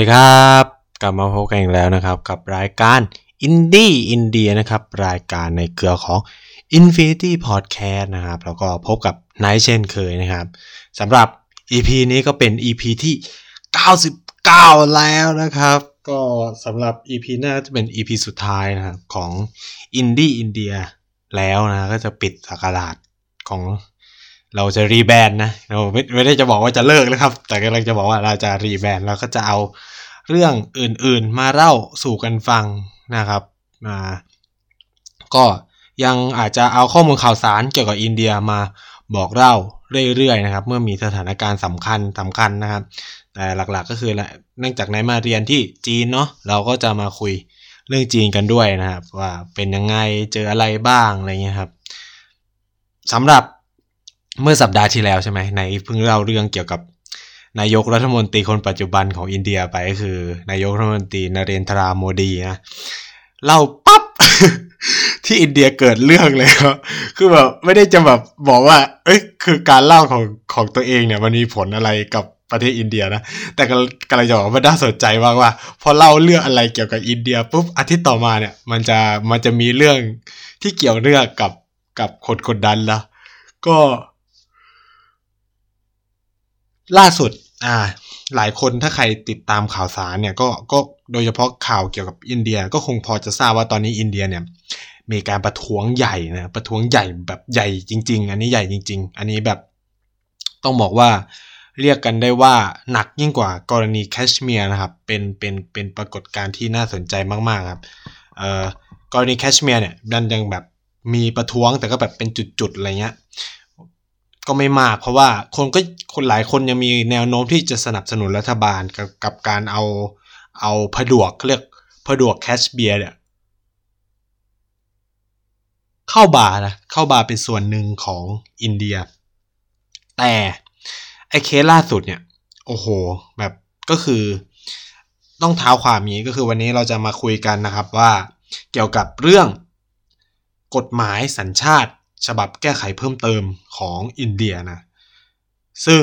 วัสดีครับ กลับมาพบกันอีกแล้วนะครับ กับรายการอินดี้อินเดียนะครับ รายการในเครือของ Infinity Podcast นะครับ แล้วก็พบกับไนท์เช่นเคยนะครับสำหรับ EP นี้ก็เป็น EP ที่ 99 แล้วนะครับ ก็สำหรับ EP หน้าจะเป็น EP สุดท้ายนะครับของอินดี้อินเดียแล้วนะก็จะปิดศักราชของเราจะ rebrand นะเราไม่ไม่ได้จะบอกว่าจะเลิกนะครับ แต่กำลังจะบอกว่าเราจะ rebrand เราก็จะเอา เรื่องอื่นๆมาเล่าสู่กันฟังนะครับมาก็ยังอาจจะเอาข้อมูลข่าวสารเกี่ยวกับอินเดียมาบอกเล่าเรื่อยๆนะครับ เมื่อมีสถานการณ์สำคัญสำคัญนะครับ แต่หลักๆก็คือเนื่องจากนายมาเรียนที่จีนเนาะเราก็จะมาคุยเรื่องจีนกันด้วยนะครับ ว่าเป็นยังไงเจออะไรบ้างอะไรเงี้ยครับสำหรับเมื่อสัปดาห์ที่แล้วใช่ไหมในเพิ่งเล่าเรื่องเกี่ยวกับ นายกรัฐมนตรีคนปัจจุบันของอินเดียไปก็คือ นายกรัฐมนตรีนเรนทราโมดีนะเล่าปั๊บ ที่อินเดียเกิดเรื่องเลยครับ คือแบบไม่ได้จะแบบบอกว่า เอ้ยคือการเล่าของของตัวเองเนี่ย มันมีผลอะไรกับประเทศอินเดียนะ แต่กำลังจะบอกว่าน่าสนใจมากว่า พอเล่าเรื่องอะไรเกี่ยวกับอินเดียปุ๊บอาทิตย์ต่อมาเนี่ย มันจะมันจะมีเรื่องที่เกี่ยวเรื่องกับกับคนคนนั้นละก็ ล่าสุด อ่า หลายคนถ้าใครติดตามข่าวสารเนี่ยก็ก็โดยเฉพาะข่าวเกี่ยวกับอินเดีย ก็คงพอจะทราบว่าตอนนี้อินเดียเนี่ยมีการประท้วงใหญ่นะประท้วงใหญ่แบบใหญ่จริง ๆ อันนี้ใหญ่จริง ๆ อันนี้แบบต้องบอกว่าเรียกกันได้ว่าหนักยิ่งกว่ากรณีแคชเมียร์นะครับ เป็นเป็นเป็นปรากฏการณ์ที่น่าสนใจมากๆครับเอ่อกรณีแคชเมียร์เนี่ยมันยังแบบมีประท้วงแต่ก็แบบเป็นจุดๆอะไรเงี้ย ก็ไม่มาก เพราะว่าคนก็คนหลายคนยังมีแนวโน้มที่จะสนับสนุนรัฐบาลกับกับการเอาเอาผดวกเรียกผดวกแคชเบียร์เนี่ยเข้าบาร์นะเข้าบาร์เป็นส่วนหนึ่งของอินเดีย แต่ไอเคสล่าสุดเนี่ยโอ้โห แบบก็คือต้องเท้าความนี้ก็คือวันนี้เราจะมาคุยกันนะครับว่าเกี่ยวกับเรื่องกฎหมายสัญชาติ ฉบับแก้ไขเพิ่มเติมของอินเดียนะ ซึ่ง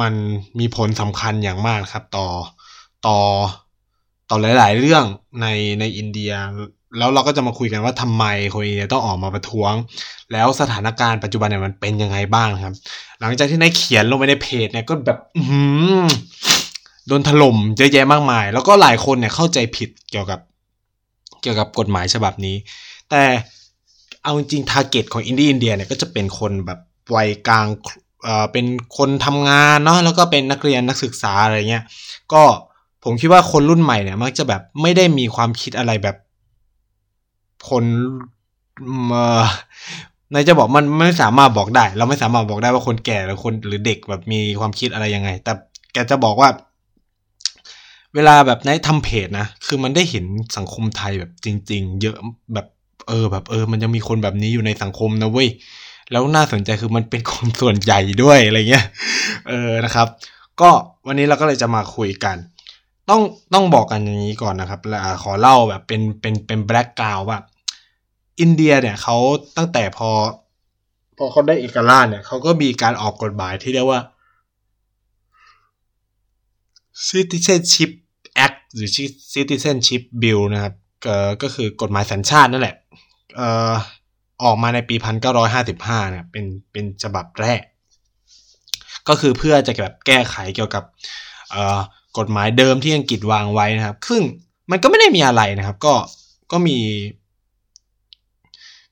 มันมีผลสำคัญอย่างมากครับต่อต่อต่อหลาย ๆ เรื่องในในอินเดีย แล้วเราก็จะมาคุยกันว่าทำไมคนอินเดียต้องออกมาประท้วง แล้วสถานการณ์ปัจจุบันเนี่ยมันเป็นยังไงบ้างครับ หลังจากที่นายเขียนลงไปในเพจเนี่ยก็แบบโดนถล่มเยอะแยะมากมาย แล้วก็หลายคนเนี่ยเข้าใจผิดเกี่ยวกับเกี่ยวกับกฎหมายฉบับนี้ แต่ เอาจริง target ของอินดี้อินเดียเนี่ยก็จะเป็นคนแบบวัยกลางเอ่อเป็นคนทำงานเนาะแล้วก็เป็นนักเรียนนักศึกษาอะไรเงี้ย ก็ผมคิดว่าคนรุ่นใหม่เนี่ยมักจะแบบไม่ได้มีความคิดอะไรแบบคนเอ่อนายจะบอกมันไม่สามารถบอกได้ เราไม่สามารถบอกได้ว่าคนแก่หรือคนหรือเด็กแบบมีความคิดอะไรยังไง แต่แกจะบอกว่า เวลาแบบนายทำเพจนะคือมันได้เห็นสังคมไทยแบบจริง ๆ เยอะแบบ เออแบบเออ มันยังมีคนแบบนี้อยู่ในสังคมนะเว้ยแล้วน่าสนใจคือมันเป็นคนส่วนใหญ่ด้วยอะไรเงี้ยเออนะครับ ก็วันนี้เราก็เลยจะมาคุยกัน ต้องต้องบอกกันอย่างนี้ก่อนนะครับขอเล่าแบบเป็นเป็นเป็นแบล็กกราวว่าอินเดียเนี่ยเขาตั้งแต่พอ พอเขาได้เอกราชเนี่ยเขาก็มีการออกกฎหมายที่เรียกว่า Citizenship Act หรือ Citizenship Bill นะครับก็คือกฎหมายสัญชาตินั่นแหละ เอ่อออกมาในปีพันเก้าร้อยห้าสิบห้าเนี่ยเป็นเป็นฉบับแรก ก็คือเพื่อจะแบบแก้ไขเกี่ยวกับกฎหมายเดิมที่อังกฤษวางไว้นะครับ ซึ่งมันก็ไม่ได้มีอะไรนะครับ ก็ก็มี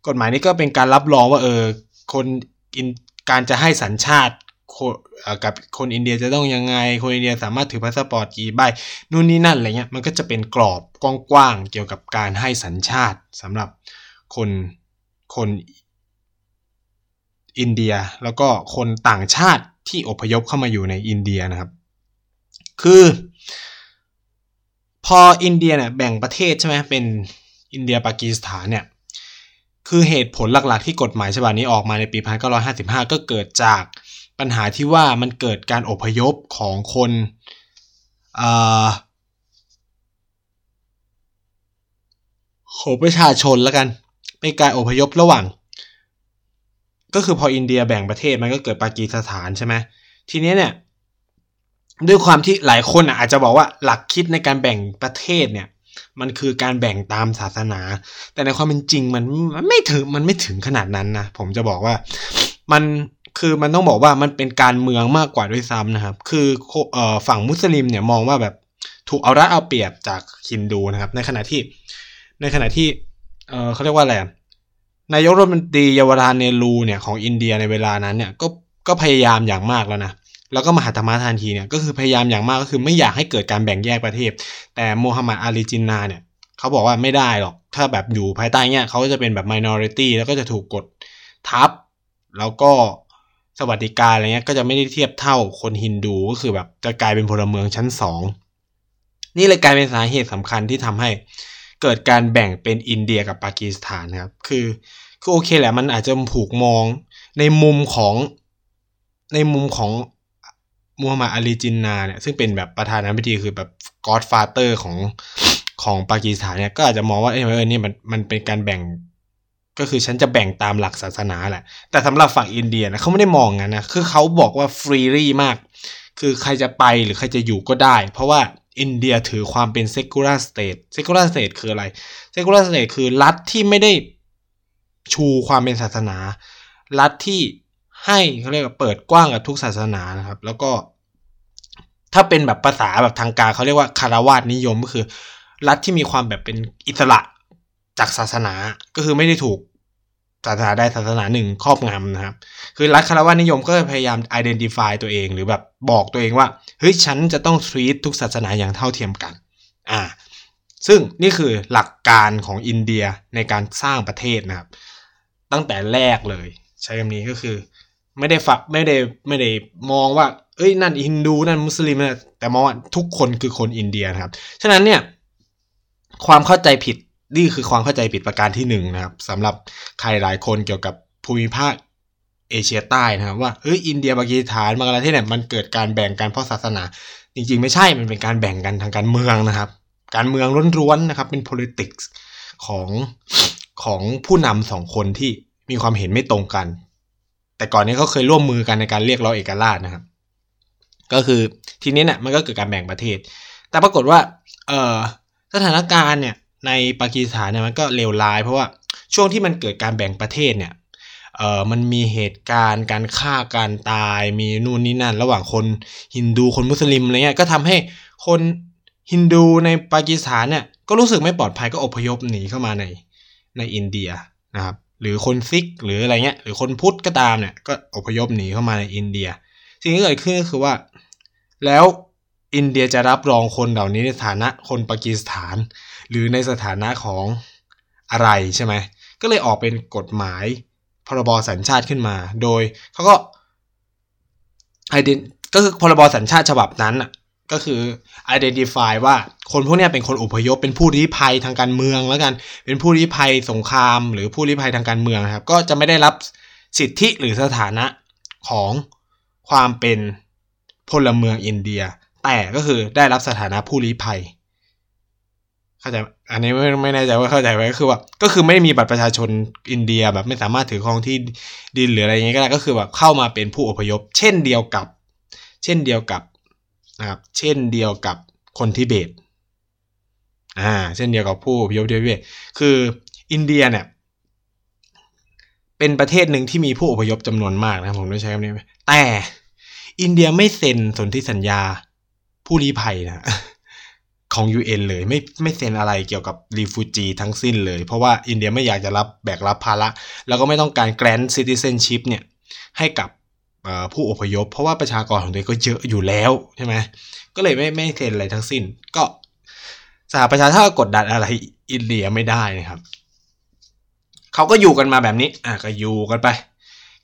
กฎหมายนี้ก็เป็นการรับรองว่าเออคนอินการจะให้สัญชาติกับคนอินเดียจะต้องยังไง คนอินเดียสามารถถือพาสปอร์ตกี่ใบนู่นนี่นั่นอะไรเงี้ยมันก็จะเป็นกรอบกว้างๆเกี่ยวกับการให้สัญชาติสำหรับ คนคนอินเดียแล้วก็คนต่างชาติที่อพยพเข้ามาอยู่ในอินเดียนะครับ คือพออินเดียเนี่ยแบ่งประเทศใช่ไหมเป็นอินเดียปากีสถานเนี่ยคือเหตุผลหลักๆที่กฎหมายฉบับนี้ออกมาในปี 1955 ก็เกิดจากปัญหาที่ว่ามันเกิดการอพยพของคนของประชาชนแล้วกัน เป็นการอพยพระหว่าง ก็คือพออินเดียแบ่งประเทศมันก็เกิดปากีสถานใช่ไหมทีนี้เนี่ยด้วยความที่หลายคนอาจจะบอกว่าหลักคิดในการแบ่งประเทศเนี่ย มันคือการแบ่งตามศาสนา แต่ในความเป็นจริงมันมันไม่ถึงมันไม่ถึงขนาดนั้นนะผมจะบอกว่ามันคือมันต้องบอกว่ามันเป็นการเมืองมากกว่าด้วยซ้ำนะครับ คือออฝั่งมุสลิมเนี่ยมองว่าแบบถูกเอารัดเอาเปรียบจากฮินดูนะครับ ในขณะที่ในขณะที่ เออเขาเรียกว่าอะไรนายกรัฐมนตรีเยาวราเนรูเนี่ยของอินเดียในเวลานั้นเนี่ยก็ก็พยายามอย่างมากแล้วนะแล้วก็มหาธรรมทันทีเนี่ยก็คือพยายามอย่างมากก็คือไม่อยากให้เกิดการแบ่งแยกประเทศ แต่โมฮัมหมัดอาลีจินนาเนี่ยเขาบอกว่าไม่ได้หรอก ถ้าแบบอยู่ภายใต้เนี่ยเขาจะเป็นแบบ minority แล้วก็จะถูกกดทับ แล้วก็สวัสดิการอะไรเงี้ยก็จะไม่ได้เทียบเท่าคนฮินดูก็คือแบบจะกลายเป็นพลเมืองชั้นสองนี่เลยกลายเป็นสาเหตุสำคัญที่ทำให้ เกิดการแบ่งเป็นอินเดียกับปากีสถานครับคือคือโอเคแหละมันอาจจะถูกมองในมุมของในมุมของมูฮัมหมัดอาลีจินนาเนี่ยซึ่งเป็นแบบประธานาธิบดีคือแบบ godfather ของของปากีสถานเนี่ยก็อาจจะมองว่าเออนี่มันมันเป็นการแบ่งก็คือฉันจะแบ่งตามหลักศาสนาแหละ แต่สำหรับฝั่งอินเดียนะเขาไม่ได้มองงั้นนะคือเขาบอกว่า freely มาก คือใครจะไปหรือใครจะอยู่ก็ได้ เพราะว่า อินเดียถือความเป็น secular state secular state คืออะไรเซกูราสเตทคือรัฐที่ไม่ได้ชูความเป็นศาสนา รัฐที่ให้เขาเรียกว่าเปิดกว้างกับทุกศาสนานะครับ แล้วก็ ถ้าเป็นแบบภาษาแบบทางการเขาเรียกว่าคารวาสนิยมก็คือ รัฐที่มีความแบบเป็นอิสระจากศาสนา ก็คือไม่ได้ถูก ศาสนาใดศาสนาหนึ่งครอบงำนะครับ คือรัฐคารวาสนิยมก็พยายาม identify ตัวเองหรือแบบบอกตัวเองว่าเฮ้ยฉันจะต้อง treat ทุกศาสนาอย่างเท่าเทียมกันอ่าซึ่งนี่คือหลักการของอินเดียในการสร้างประเทศนะครับ ตั้งแต่แรกเลย ใช้คำนี้ก็คือ ไม่ได้ฝักไม่ได้ไม่ได้มองว่า เอ้ยนั่นฮินดูนั่นมุสลิมนะแต่มองว่าทุกคนคือคนอินเดียนะครับ ฉะนั้นเนี่ยความเข้าใจผิด นี่คือความเข้าใจผิดประการที่หนึ่งนะครับสำหรับใครหลายคนเกี่ยวกับภูมิภาคเอเชียใต้นะครับว่าเฮ้ยอินเดียปากีสถานบางประเทศเนี่ยมันเกิดการแบ่งกันเพราะศาสนา จริงๆ ไม่ใช่มันเป็นการแบ่งกันทางการเมืองนะครับ การเมืองล้วนๆนะครับเป็น politics ของของผู้นำสองคนที่มีความเห็นไม่ตรงกัน แต่ก่อนนี้เขาเคยร่วมมือกันในการเรียกร้องเอกราชนะครับ ก็คือทีนี้เนี่ยมันก็เกิดการแบ่งประเทศ แต่ปรากฏว่าเออสถานการณ์เนี่ย ในปากีสถานเนี่ยมันก็เลวร้าย เพราะว่าช่วงที่มันเกิดการแบ่งประเทศเนี่ยเออมันมีเหตุการณ์การฆ่าการตายมีนู่นนี่นั่น ระหว่างคนฮินดูคนมุสลิมอะไรเงี้ยก็ทำให้คนฮินดูในปากีสถานเนี่ยก็รู้สึกไม่ปลอดภัยก็อพยพหนีเข้ามาในในอินเดียนะครับหรือคนซิกหรืออะไรเงี้ยหรือคนพุทธก็ตามเนี่ยก็อพยพหนีเข้ามาในอินเดีย สิ่งที่เกิดขึ้นก็คือว่า แล้ว อินเดียจะรับรองคนเหล่านี้ในฐานะคนปากีสถาน หรือในสถานะของอะไรใช่ไหมก็เลยออกเป็นกฎหมายพรบสัญชาติขึ้นมา โดยเขาก็ไอเดนก็คือพรบสัญชาติฉบับนั้นอะก็คือ identify ว่าคนพวกนี้เป็นคนอพยพเป็นผู้ลี้ภัยทางการเมืองแล้วกันเป็นผู้ลี้ภัยสงคราม หรือผู้ลี้ภัยทางการเมืองครับ ก็จะไม่ได้รับสิทธิหรือสถานะของความเป็นพลเมืองอินเดีย แต่ก็คือได้รับสถานะผู้ลี้ภัย เข้าใจ อันนี้ไม่ไม่แน่ใจว่าเข้าใจไหมก็คือว่า ก็คือไม่ได้มีบัตรประชาชนอินเดียแบบไม่สามารถถือครองที่ดินหรืออะไรเงี้ยก็ได้ก็คือแบบเข้ามาเป็นผู้อพยพ เช่นเดียวกับ เช่นเดียวกับนะครับ เช่นเดียวกับคนทิเบต อ่า เช่นเดียวกับผู้อพิพทิเบต คืออินเดียเนี่ยเป็นประเทศหนึ่งที่มีผู้อพยพจำนวนมากนะผมต้องใช้คำนี้แต่อินเดียไม่เซ็นสนธิสัญญา ผู้ลี้ภัยนะของ UN เลยไม่ไม่เซ็นอะไรเกี่ยวกับรีฟูจีทั้งสิ้นเลย เพราะว่าอินเดียไม่อยากจะรับแบกรับภาระ แล้วก็ไม่ต้องการแกรนด์ซิติเซนชิพเนี่ยให้กับผู้อพยพ เพราะว่าประชากรของตัวเองก็เยอะอยู่แล้วใช่ไหมก็เลยไม่ไม่เซ็นอะไรทั้งสิ้น ก็สหประชาชาติกดดันอะไรอินเดียไม่ได้นะครับเขาก็อยู่กันมาแบบนี้อะก็อยู่กันไป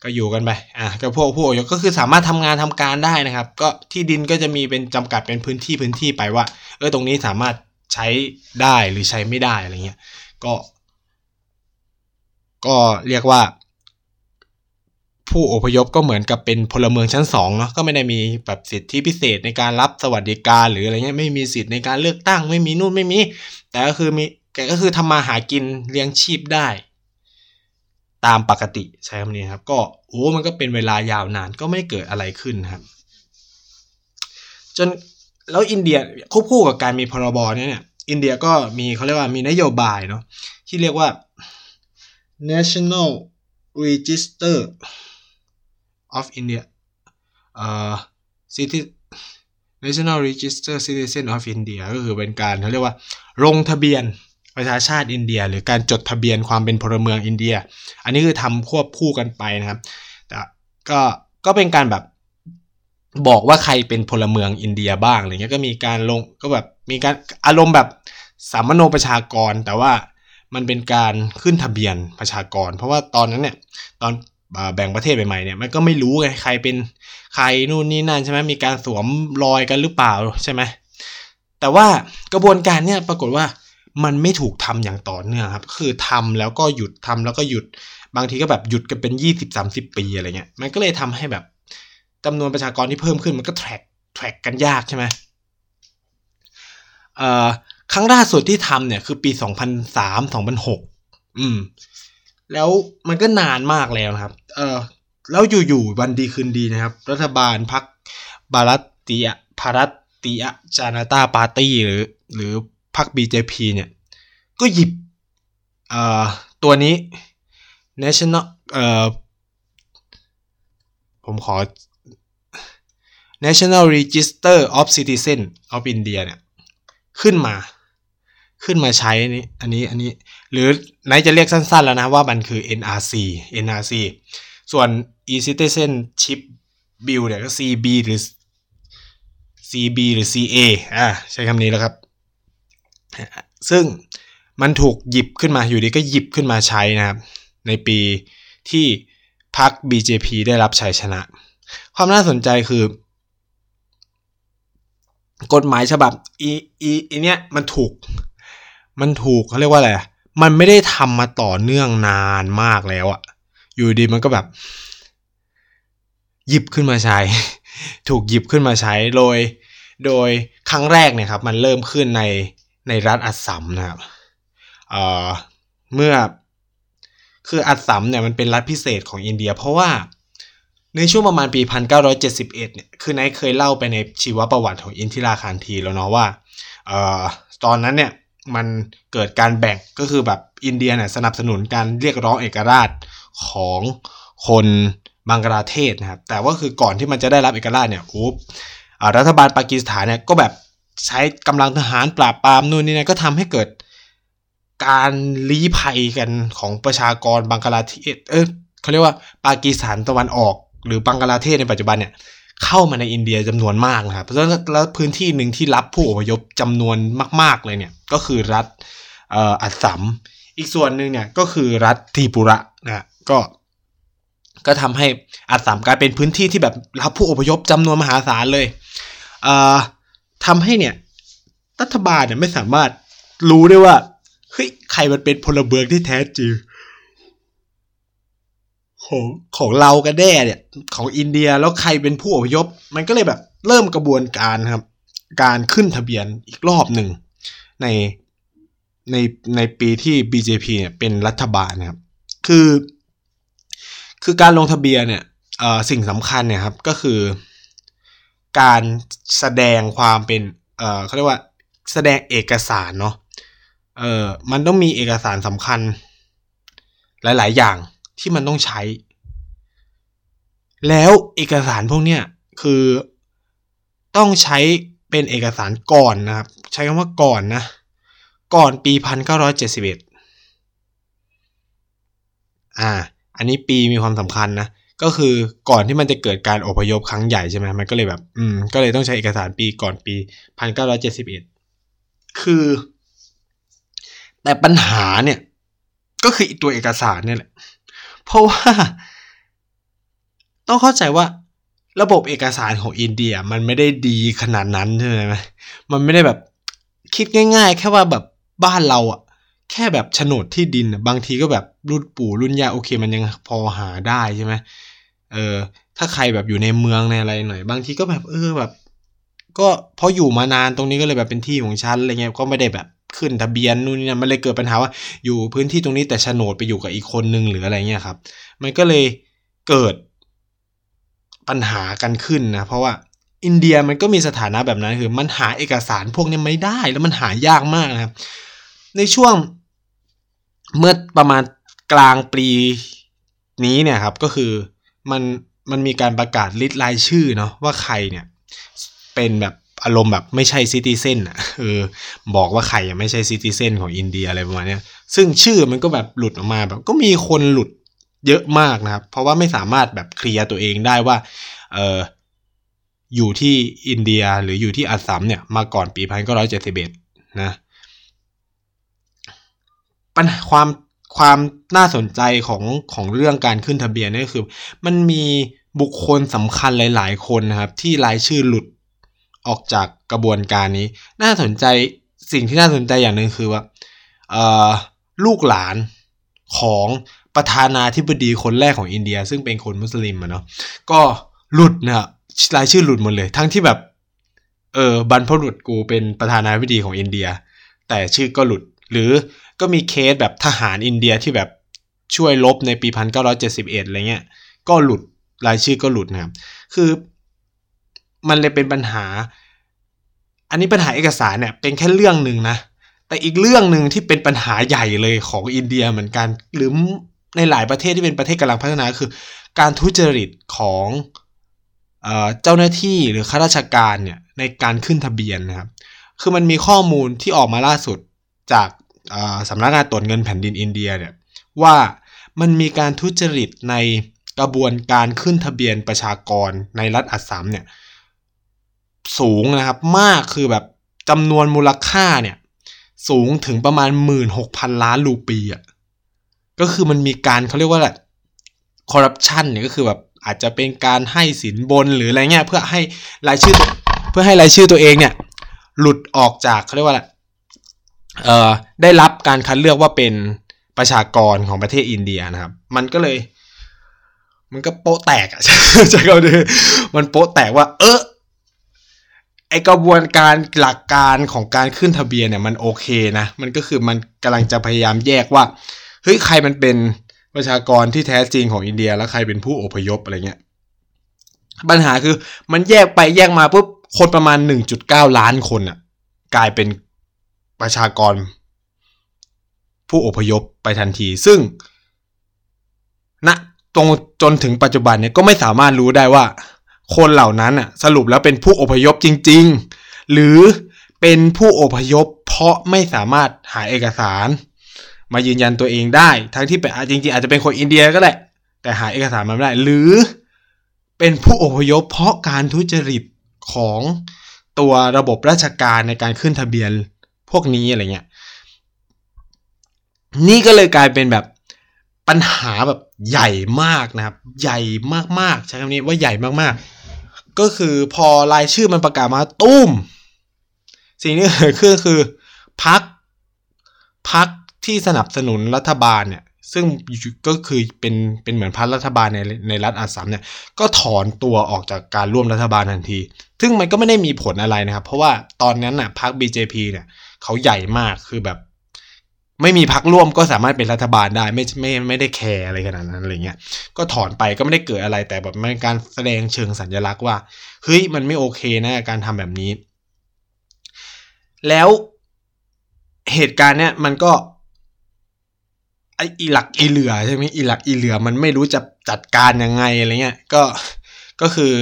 ก็อยู่กันไปอะก็พวกผู้อพยพก็คือสามารถทำงานทำการได้นะครับ ก็ที่ดินก็จะมีเป็นจำกัดเป็นพื้นที่พื้นที่ไปว่า เออตรงนี้สามารถใช้ได้หรือใช้ไม่ได้อะไรเงี้ยก็ ก็เรียกว่า ผู้อพยพก็เหมือนกับเป็นพลเมืองชั้นสองเนาะก็ไม่ได้มีแบบสิทธิพิเศษในการรับสวัสดิการหรืออะไรเงี้ยไม่มีสิทธิในการเลือกตั้งไม่มีนู่นไม่มี แต่ก็คือมีแกก็คือทำมาหากินเลี้ยงชีพได้ ตามปกติใช้คำนี้ครับ ก็โอ้มันก็เป็นเวลายาวนานก็ไม่เกิดอะไรขึ้นครับ จนแล้วอินเดียควบคู่กับการมีพรบเนี่ยเนี่ยอินเดียก็มีเขาเรียกว่ามีนโยบายเนาะที่เรียกว่า National Register of India เอ่อ City National Register Citizen of India ก็คือเป็นการเขาเรียกว่า ลงทะเบียน ประชาชาติอินเดีย หรือการจดทะเบียนความเป็นพลเมืองอินเดีย อันนี้คือทำควบคู่กันไปนะครับแต่ก็ก็เป็นการแบบบอกว่าใครเป็นพลเมืองอินเดียบ้างอะไรเงี้ยก็มีการลงก็แบบมีการอารมณ์แบบสามโนประชากร แต่ว่ามันเป็นการขึ้นทะเบียนประชากร เพราะว่าตอนนั้นเนี่ยตอนแบ่งประเทศใหม่ๆเนี่ยมันก็ไม่รู้ไงใครเป็นใครนู่นนี่นั่นใช่ไหมมีการสวมรอยกันหรือเปล่าใช่ไหมแต่ว่ากระบวนการเนี่ยปรากฏว่า มันไม่ถูกทำอย่างต่อเนื่องครับ คือทำแล้วก็หยุดทำแล้วก็หยุด บางทีก็แบบหยุดกันเป็นยี่สิบสามสิบปีอะไรเงี้ย มันก็เลยทำให้แบบจำนวนประชากรที่เพิ่มขึ้นมันก็แทร็กแทร็กกันยากใช่ไหมเอ่อครั้งล่าสุดที่ทำเนี่ยคือปีสองพันสามสองพันหกอืม แล้วมันก็นานมากแล้วนะครับ เออแล้วอยู่ๆวันดีคืนดีนะครับ รัฐบาลพักบารัตติยพารัตติยจานาตาปาร์ตี้หรือ หรือ พรรค BJP เนี่ยก็หยิบตัวนี้ national ผมขอ National Register of Citizen of India เนี่ยขึ้นมาขึ้นมาใช้อันนี้อันนี้อันนี้หรือไหนจะเรียกสั้น ๆ แล้วนะว่ามันคือ NRC NRC ส่วน e-citizenship bill เนี่ยก็ CB หรือ CB หรือ CA อ่าใช้คำนี้แล้วครับ ซึ่งมันถูกหยิบขึ้นมาอยู่ดีก็หยิบขึ้นมาใช้นะครับ ในปีที่พรรค BJP ได้รับชัยชนะ ความน่าสนใจคือกฎหมายฉบับอีอีอีเนี้ยมันถูก มันถูกเขาเรียกว่าอะไรมันไม่ได้ทำมาต่อเนื่องนานมากแล้วอะอยู่ดีมันก็แบบ หยิบขึ้นมาใช้ ถูกหยิบขึ้นมาใช้โดย โดยครั้งแรกเนี่ยครับ มันเริ่มขึ้นใน ในรัฐอัสสัมนะครับเออเมื่อคืออัสสัมเนี่ยมันเป็นรัฐพิเศษของอินเดีย เพราะว่าในช่วงประมาณปี 1971 เนี่ยคือนายเคยเล่าไปในชีวประวัติของอินทิราคารทีแล้วเนาะว่าเออตอนนั้นเนี่ยมันเกิดการแบ่งก็คือแบบอินเดียเนี่ยสนับสนุนการเรียกร้องเอกราชของคนบังกลาเทศนะครับแต่ว่าคือก่อนที่มันจะได้รับเอกราชเนี่ยโอ้รัฐบาลปากีสถานเนี่ยก็แบบ ใช้กำลังทหารปราบปรามนู่นนี่นะก็ทำให้เกิดการลี้ภัยกันของประชากรบังกลาเทศ เออเขาเรียกว่าปากีสถานตะวันออก หรือบังกลาเทศในปัจจุบันเนี่ยเข้ามาในอินเดียจำนวนมากนะครับเพราะฉะนั้นแล้วพื้นที่หนึ่งที่รับผู้อพยพจำนวนมาก ๆเลยเนี่ยก็คือรัฐอัสสัมอีกส่วนหนึ่งเนี่ยก็คือรัฐทีปุระนะก็ก็ทำให้อัสสัมกลายเป็นพื้นที่ที่แบบรับผู้อพยพจำนวนมหาศาลเลยเอ่อ ทำให้เนี่ย รัฐบาลเนี่ยไม่สามารถรู้ได้ว่าเฮ้ยใครมันเป็นพลเมืองที่แท้จริงของของเรากันแน่เนี่ย ของอินเดียแล้วใครเป็นผู้อพยพ มันก็เลยแบบ เริ่มกระบวนการครับ การขึ้นทะเบียนอีกรอบหนึ่งในในในปีที่ BJP เนี่ยเป็นรัฐบาลนะครับ คือ คือการลงทะเบียนเนี่ยสิ่งสำคัญเนี่ยครับก็คือ การแสดงความเป็น เอ่อเขาเรียกว่าแสดงเอกสารเนาะ เออมันต้องมีเอกสารสำคัญ หลาย ๆ อย่างที่มันต้องใช้ แล้วเอกสารพวกเนี้ยคือต้องใช้เป็นเอกสารก่อนนะครับ ใช้คำว่าก่อนนะ ก่อนปีพันเก้าร้อยเจ็ดสิบเอ็ดอ่า อันนี้ปีมีความสำคัญนะ ก็คือก่อนที่มันจะเกิดการอพยพครั้งใหญ่ใช่ไหมมันก็เลยแบบ อืม ก็เลยต้องใช้เอกสารปีก่อนปีพันเก้าร้อยเจ็ดสิบเอ็ดคือ แต่ปัญหาเนี่ย ก็คือตัวเอกสารเนี่ยแหละ เพราะว่า ต้องเข้าใจว่าระบบเอกสารของอินเดียมันไม่ได้ดีขนาดนั้นใช่ไหมมันไม่ได้แบบ คิดง่าย ๆ แค่ว่าแบบบ้านเราอะ แค่แบบโฉนดที่ดินบางทีก็แบบรุ่นปู่รุ่นย่าโอเค มันยังพอหาได้ใช่ไหมเออ ถ้าใครแบบอยู่ในเมืองในอะไรหน่อย บางทีก็แบบเออแบบ ก็พราะอยู่มานานตรงนี้ก็เลยแบบเป็นที่ของฉันอะไรเงี้ยก็ไม่ได้แบบขึ้นทะเบียนนู่นนี่มันเลยเกิดปัญหาว่า อยู่พื้นที่ตรงนี้แต่โฉนดไปอยู่กับอีกคนนึงหรืออะไรเงี้ยครับ มันก็เลยเกิดปัญหากันขึ้นนะเพราะว่าอินเดียมันก็มีสถานะแบบนั้นคือ มันหาเอกสารพวกนี้ไม่ได้แล้วมันหายากมากนะครับ ในช่วง เมื่อประมาณกลางปีนี้เนี่ยครับก็คือมันมันมีการประกาศลิสต์รายชื่อเนาะว่าใครเนี่ยเป็นแบบอารมณ์แบบไม่ใช่ซิติเซนอะเออบอกว่าใครไม่ใช่ซิติเซนของอินเดียอะไรประมาณนี้ซึ่งชื่อมันก็แบบหลุดออกมาแบบก็มีคนหลุดเยอะมากนะครับ เพราะว่าไม่สามารถแบบเคลียร์ตัวเองได้ว่าเอออยู่ที่อินเดียหรืออยู่ที่อัสสัมเนี่ยมาก่อนปีพันเก้าร้อยเจ็ดสิบเอ็ดนะ ปัญหาความความน่าสนใจของของเรื่องการขึ้นทะเบียนนี่คือ มันมีบุคคลสำคัญหลาย ๆ คนนะครับ ที่รายชื่อหลุดออกจากกระบวนการนี้ น่าสนใจสิ่งที่น่าสนใจอย่างหนึ่งคือว่าลูกหลานของประธานาธิบดีคนแรกของอินเดีย ซึ่งเป็นคนมุสลิมอะเนาะก็หลุดนะรายชื่อหลุดหมดเลย ทั้งที่แบบ เออบรรพบุรุษกูเป็นประธานาธิบดีของอินเดีย แต่ชื่อก็หลุดหรือ ก็มีเคสแบบทหารอินเดียที่แบบช่วยลบในปีพันเก้าร้อยเจ็ดสิบเอ็ดอะไรเงี้ย ก็หลุดรายชื่อก็หลุดนะครับ คือมันเลยเป็นปัญหา อันนี้ปัญหาเอกสารเนี่ยเป็นแค่เรื่องหนึ่งนะ แต่อีกเรื่องหนึ่งที่เป็นปัญหาใหญ่เลยของอินเดียเหมือนกัน หรือในหลายประเทศที่เป็นประเทศกำลังพัฒนาคือ การทุจริตของเจ้าหน้าที่หรือข้าราชการเนี่ยในการขึ้นทะเบียนนะครับ คือมันมีข้อมูลที่ออกมาล่าสุดจาก สำนักงานตรวจเงินแผ่นดินอินเดียเนี่ยว่ามันมีการทุจริตในกระบวนการขึ้นทะเบียนประชากรในรัฐอัสสัมเนี่ยสูงนะครับมากคือแบบจำนวนมูลค่าเนี่ยสูงถึงประมาณ 16,000 ล้านรูปีอะก็คือมันมีการเขาเรียกว่าอะไรคอร์รัปชันเนี่ยก็คือแบบอาจจะเป็นการให้สินบนหรืออะไรเงี้ยเพื่อให้รายชื่อเพื่อให้รายชื่อตัวเองเนี่ยหลุดออกจากเขาเรียกว่าอะไร ได้รับการคัดเลือกว่าเป็นประชากรของประเทศอินเดียนะครับ มันก็เลย มันก็โป๊ะแตกอะใช่เขาดูมันโป๊ะแตกว่า เออไอกระบวนการหลักการของการขึ้นทะเบียนเนี่ยมันโอเคนะ มันก็คือมันกำลังจะพยายามแยกว่าเฮ้ยใครมันเป็นประชากรที่แท้จริงของอินเดีย แล้วใครเป็นผู้อพยพอะไรเงี้ยปัญหาคือมันแยกไปแยกมาปุ๊บคนประมาณ 1.9 ล้านคนอะกลายเป็น ประชากร ผู้อพยพไปทันที ซึ่งณนะตรงจนถึงปัจจุบันเนี่ยก็ไม่สามารถรู้ได้ว่า คนเหล่านั้นอะสรุปแล้วเป็นผู้อพยพจริง ๆ หรือเป็นผู้อพยพ เพราะไม่สามารถหาเอกสาร มายืนยันตัวเองได้ ทั้งที่เป็นจริงๆ อาจจะเป็นคนอินเดียก็ได้แต่หาเอกสารมาไม่ได้ หรือเป็นผู้อพยพ เพราะการทุจริตของตัวระบบราชการในการขึ้นทะเบียน พวกนี้อะไรเงี้ยนี่ก็เลยกลายเป็นแบบปัญหาแบบใหญ่มากนะครับ ใหญ่มากๆใช้คำนี้ว่าใหญ่มากๆ ก็คือพอรายชื่อมันประกาศมาตุ้ม สิ่งที่เกิดขึ้นคือพักพักที่สนับสนุนรัฐบาลเนี่ย ซึ่งก็คือเป็นเป็นเหมือนพักรัฐบาลในในรัฐอาสัมเนี่ยก็ถอนตัวออกจากการร่วมรัฐบาลทันที ซึ่งมันก็ไม่ได้มีผลอะไรนะครับ เพราะว่าตอนนั้นน่ะพัก BJP เนี่ยเขาใหญ่มากคือแบบ ไม่มีพักร่วมก็สามารถเป็นรัฐบาลได้ ไม่ไม่ไม่ได้แคร์อะไรขนาดนั้นอะไรเงี้ยก็ถอนไปก็ไม่ได้เกิดอะไรแต่แบบมันการแสดงเชิงสัญลักษณ์ว่าเฮ้ยมันไม่โอเคนะการทำแบบนี้ แล้วเหตุการณ์เนี้ยมันก็ไออีหลักอีเหลือใช่ไหมอีหลักอีเหลือมันไม่รู้จะจัดการยังไงอะไรเงี้ยก็ก็คือ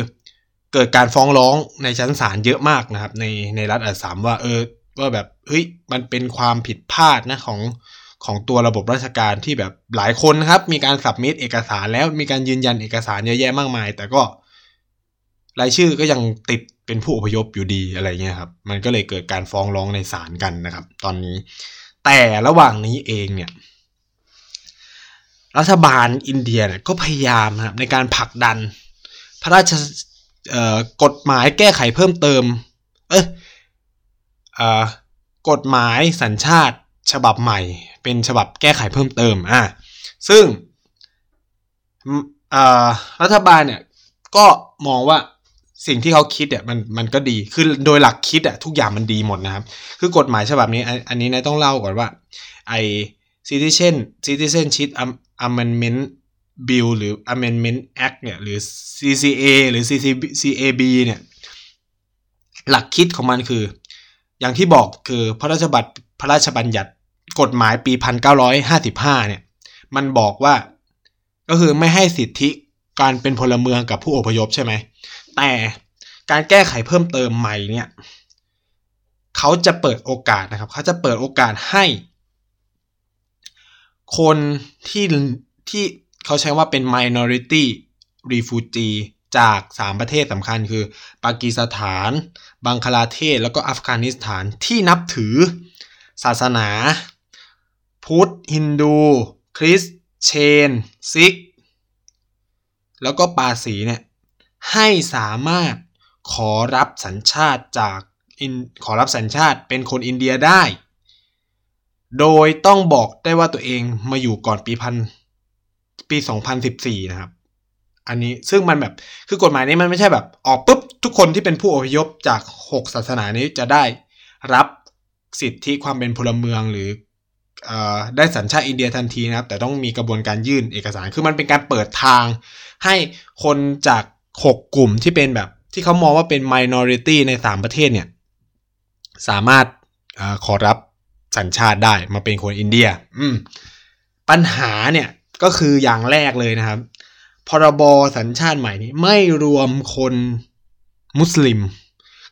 เกิดการฟ้องร้องในชั้นศาลเยอะมากนะครับ ในในรัฐอัสสัมว่าเออ ว่าแบบเฮ้ยมันเป็นความผิดพลาดนะของของตัวระบบราชการที่แบบหลายคนครับ มีการสับมิดเอกสารแล้วมีการยืนยันเอกสารเยอะแยะมากมาย แต่ก็รายชื่อก็ยังติดเป็นผู้อพยพอยู่ดีอะไรเงี้ยครับ มันก็เลยเกิดการฟ้องร้องในศาลกันนะครับ ตอนนี้ แต่ระหว่างนี้เองเนี่ย รัฐบาลอินเดียเนี่ยก็พยายามนะครับในการผลักดัน พระราชกฎหมายแก้ไขเพิ่มเติม เออ กฎหมายสัญชาติฉบับใหม่ เป็นฉบับแก้ไขเพิ่มเติมอะซึ่งรัฐบาลเนี่ยก็มองว่าสิ่งที่เขาคิดเนี่ยมันมันก็ดีคือโดยหลักคิดอะทุกอย่างมันดีหมดนะครับ คือกฎหมายฉบับนี้ อันนี้นายต้องเล่าก่อนว่าไอ citizen citizenship amendment bill หรือ amendment act เนี่ยหรือ CCA หรือ CCAB เนี่ยหลักคิดของมันคือ อย่างที่บอกคือพระราชบัญญัติพระราชบัญญัติกฎหมายปี 1955 เนี่ย มันบอกว่าก็คือไม่ให้สิทธิการเป็นพลเมืองกับผู้อพยพใช่ไหม แต่การแก้ไขเพิ่มเติมใหม่เนี่ยเขาจะเปิดโอกาสนะครับ เขาจะเปิดโอกาสให้ คนที่ที่เขาใช้ว่าเป็น minority refugee จาก 3 ประเทศสำคัญคือปากีสถาน บังคลาเทศแล้วก็อัฟกานิสถานที่นับถือ ศาสนา พุทธ ฮินดู คริสเชน ซิก แล้วก็ปาสีเนี่ยให้สามารถขอรับสัญชาติจากขอรับสัญชาติเป็นคนอินเดียได้ โดยต้องบอกได้ว่าตัวเองมาอยู่ก่อนปีพันปี 2014 นะครับ อันนี้ซึ่งมันแบบคือกฎหมายนี้มันไม่ใช่แบบออกปุ๊บ ทุกคนที่เป็นผู้อพยพจาก 6 ศาสนานี้จะได้รับสิทธิความเป็นพลเมืองหรืออได้สัญชาติอินเดียทันทีนะครับ แต่ต้องมีกระบวนการยื่นเอกสาร คือมันเป็นการเปิดทาง ให้คนจาก 6 กลุ่มที่เป็นแบบ ที่เขามองว่าเป็น minority ใน 3 ประเทศเนี่ย สามารถอขอรับสัญชาติได้มาเป็นคนอินเดีย อืมปัญหาเนี่ยก็คืออย่างแรกเลยนะครับ พรบสัญชาติใหม่นี้ไม่รวมคน มุสลิม